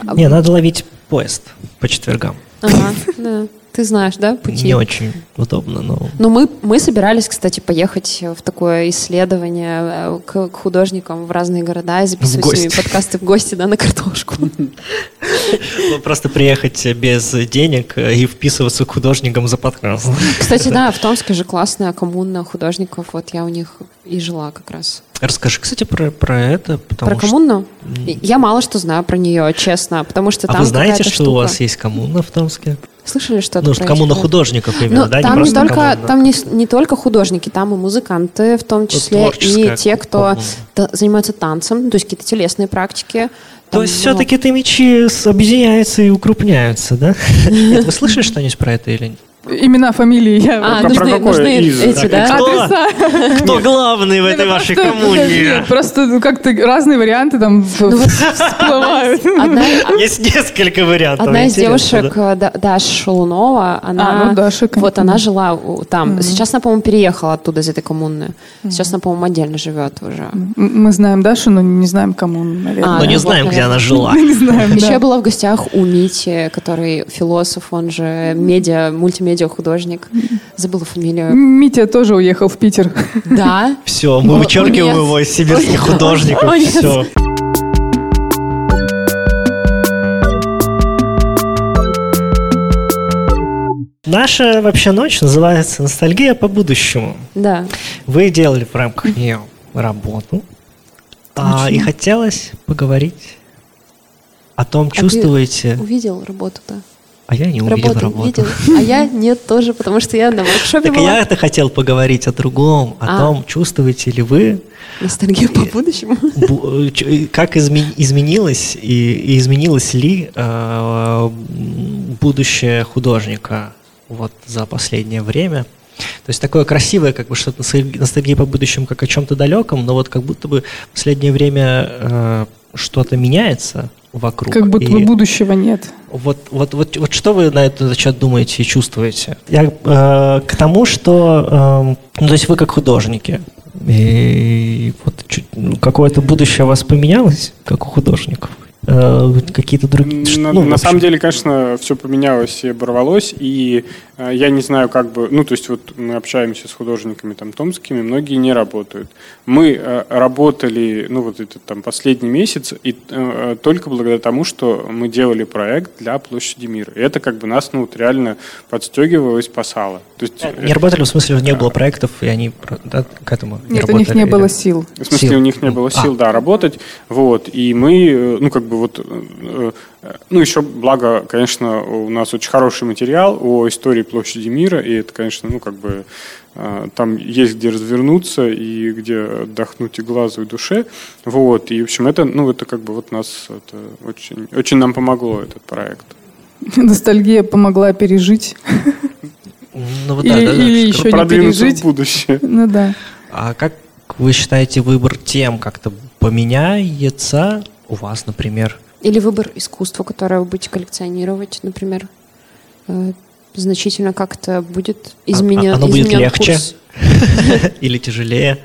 Speaker 2: А-
Speaker 1: Не, надо ловить поезд по четвергам.
Speaker 2: Ага, да. Ты знаешь, да, пути?
Speaker 1: Не очень удобно, но...
Speaker 2: Ну, мы, мы собирались, кстати, поехать в такое исследование э, к, к художникам в разные города и записывать с ними подкасты в гости, да, на картошку.
Speaker 1: Ну, Просто приехать без денег и вписываться к художникам за подкаст.
Speaker 2: Кстати, да, в Томске же классная коммуна художников, вот я у них и жила как раз.
Speaker 1: Расскажи, кстати, про, про это, потому
Speaker 2: про
Speaker 1: что...
Speaker 2: коммуну? Я мало что знаю про нее, честно, потому что
Speaker 1: А
Speaker 2: там
Speaker 1: вы знаете, что у
Speaker 2: штука.
Speaker 1: вас есть коммуна в Томске?
Speaker 2: Слышали что-то
Speaker 1: Ну,
Speaker 2: про
Speaker 1: коммуна художников именно,
Speaker 2: Ну,
Speaker 1: да?
Speaker 2: там не,
Speaker 1: просто
Speaker 2: только,
Speaker 1: коммуна.
Speaker 2: там не, не только художники, там и музыканты, в том числе, и те, кто та- занимаются танцем, то есть какие-то телесные практики.
Speaker 1: То
Speaker 2: Там,
Speaker 1: есть
Speaker 2: ну,
Speaker 1: все-таки ты мечи объединяются и укрупняются, да? Нет, вы слышали что-нибудь про это или нет?
Speaker 3: Имена, фамилии я...
Speaker 2: А,
Speaker 4: про
Speaker 2: нужны,
Speaker 4: какое
Speaker 2: нужны
Speaker 4: из?
Speaker 2: эти, да?
Speaker 1: кто?
Speaker 3: Адреса.
Speaker 1: Кто главный в этой
Speaker 3: ну
Speaker 1: вашей коммуне?
Speaker 3: Просто ну, как-то разные варианты там
Speaker 2: Ну
Speaker 3: всплывают.
Speaker 1: Есть несколько вариантов.
Speaker 2: одна из девушек, э, Да- Даша Шалунова, она,
Speaker 3: А, ну,
Speaker 2: вот она жила там. Сейчас она, по-моему, переехала оттуда, из этой коммуны. Сейчас она, по-моему, отдельно живет уже.
Speaker 3: Мы знаем Дашу, но не знаем, кому, наверное.
Speaker 2: А,
Speaker 1: Но не знаем, где она жила.
Speaker 2: Еще я была в гостях у Мити, который философ, он же медиа, мультимедиа художник. Забыла фамилию.
Speaker 3: Митя тоже уехал в Питер.
Speaker 2: Да.
Speaker 1: Все, мы вычеркиваем его из сибирских художников. Все. Наша вообще ночь называется «Ностальгия по будущему».
Speaker 2: Да.
Speaker 1: Вы делали в рамках нее работу, а, и хотелось поговорить о том,
Speaker 2: А ты
Speaker 1: чувствуете...
Speaker 2: Увидел работу-то?
Speaker 1: А я не увидел
Speaker 2: Работал,
Speaker 1: работу.
Speaker 2: видел. А я нет тоже, потому что я на воркшопе
Speaker 1: Так
Speaker 2: была.
Speaker 1: я-то хотел поговорить о другом, о
Speaker 2: А.
Speaker 1: том, чувствуете ли вы,
Speaker 2: Ностальгия по будущему.
Speaker 1: бу- э, как изме- изменилось и, изменилось ли э, будущее художника вот за последнее время. То есть такое красивое, как бы что-то носталь- ностальгия по будущему, как о чем-то далеком, но вот как будто бы в последнее время э, что-то меняется вокруг.
Speaker 3: Как будто бы
Speaker 1: И-
Speaker 3: будущего нет.
Speaker 1: Вот, вот, вот, вот что вы на этот счет думаете и чувствуете? Я э, к тому, что, э, ну, то есть вы как художники, и вот ну, какое-то будущее у вас поменялось, как у художников? Э, какие-то другие...
Speaker 4: На,
Speaker 1: ну,
Speaker 4: на самом деле, конечно, все поменялось и оборвалось, и э, я не знаю, как бы, ну, то есть вот мы общаемся с художниками там томскими, многие не работают. Мы э, работали, ну, вот этот там последний месяц, и э, только благодаря тому, что мы делали проект для площади мира. И это как бы нас, ну, вот реально подстегивало и спасало. То есть,
Speaker 1: Не работали, в смысле, не было проектов, и они да, к этому не
Speaker 3: Нет, у них не было сил.
Speaker 4: В смысле,
Speaker 1: Сил.
Speaker 4: у них не было
Speaker 1: А.
Speaker 4: сил, да, работать. Вот. И мы, э, ну, как бы вот, э, э, ну, еще, благо, конечно, у нас очень хороший материал о истории площади мира, и это, конечно, ну, как бы э, там есть где развернуться и где отдохнуть и глазу, и душе. Вот. И, в общем, это, ну, это как бы вот нас, это очень, очень нам помогло, этот проект.
Speaker 3: Ностальгия помогла пережить.
Speaker 1: Ну, вот
Speaker 3: Или-
Speaker 1: да, да, да.
Speaker 3: или еще не пережить.
Speaker 4: в будущее.
Speaker 3: Ну да.
Speaker 1: А как вы считаете, выбор тем как-то поменяется у вас, например?
Speaker 2: Или выбор искусства, которое вы будете коллекционировать, например, э, значительно как-то будет изменен,
Speaker 1: а- оно будет
Speaker 2: изменен
Speaker 1: легче?
Speaker 2: курс.
Speaker 1: Или тяжелее?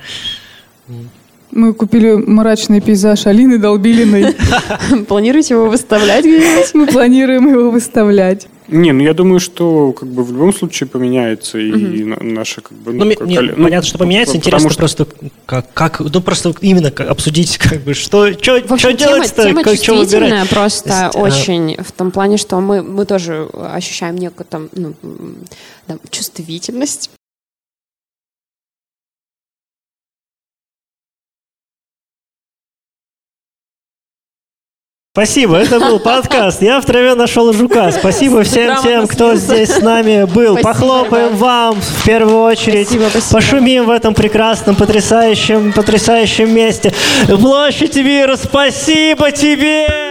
Speaker 3: Мы купили мрачный пейзаж Алины Долбилиной.
Speaker 2: Планируете его выставлять где-нибудь?
Speaker 3: Мы планируем его выставлять.
Speaker 4: Не, ну я думаю, что как бы в любом случае поменяется и на- наша как бы
Speaker 1: Ну,
Speaker 4: как-
Speaker 1: не,
Speaker 4: коле- ну,
Speaker 1: понятно, что поменяется. Интересно
Speaker 4: что-
Speaker 1: просто как, как, ну просто именно как обсудить, как бы что, что,
Speaker 2: В общем, тема,
Speaker 1: делать-то,
Speaker 2: тема
Speaker 1: как, что
Speaker 2: чувствительная
Speaker 1: выбирать.
Speaker 2: просто
Speaker 1: То есть, а,
Speaker 2: очень в том плане, что мы, мы тоже ощущаем некую там, ну, там, чувствительность.
Speaker 1: Спасибо, это был подкаст. Я в траве нашел жука. Спасибо всем тем, кто здесь с нами был.
Speaker 2: Спасибо,
Speaker 1: Похлопаем
Speaker 2: да.
Speaker 1: вам в первую очередь.
Speaker 2: Спасибо, спасибо.
Speaker 1: Пошумим в этом прекрасном, потрясающем, потрясающем месте. Площадь мира, спасибо тебе!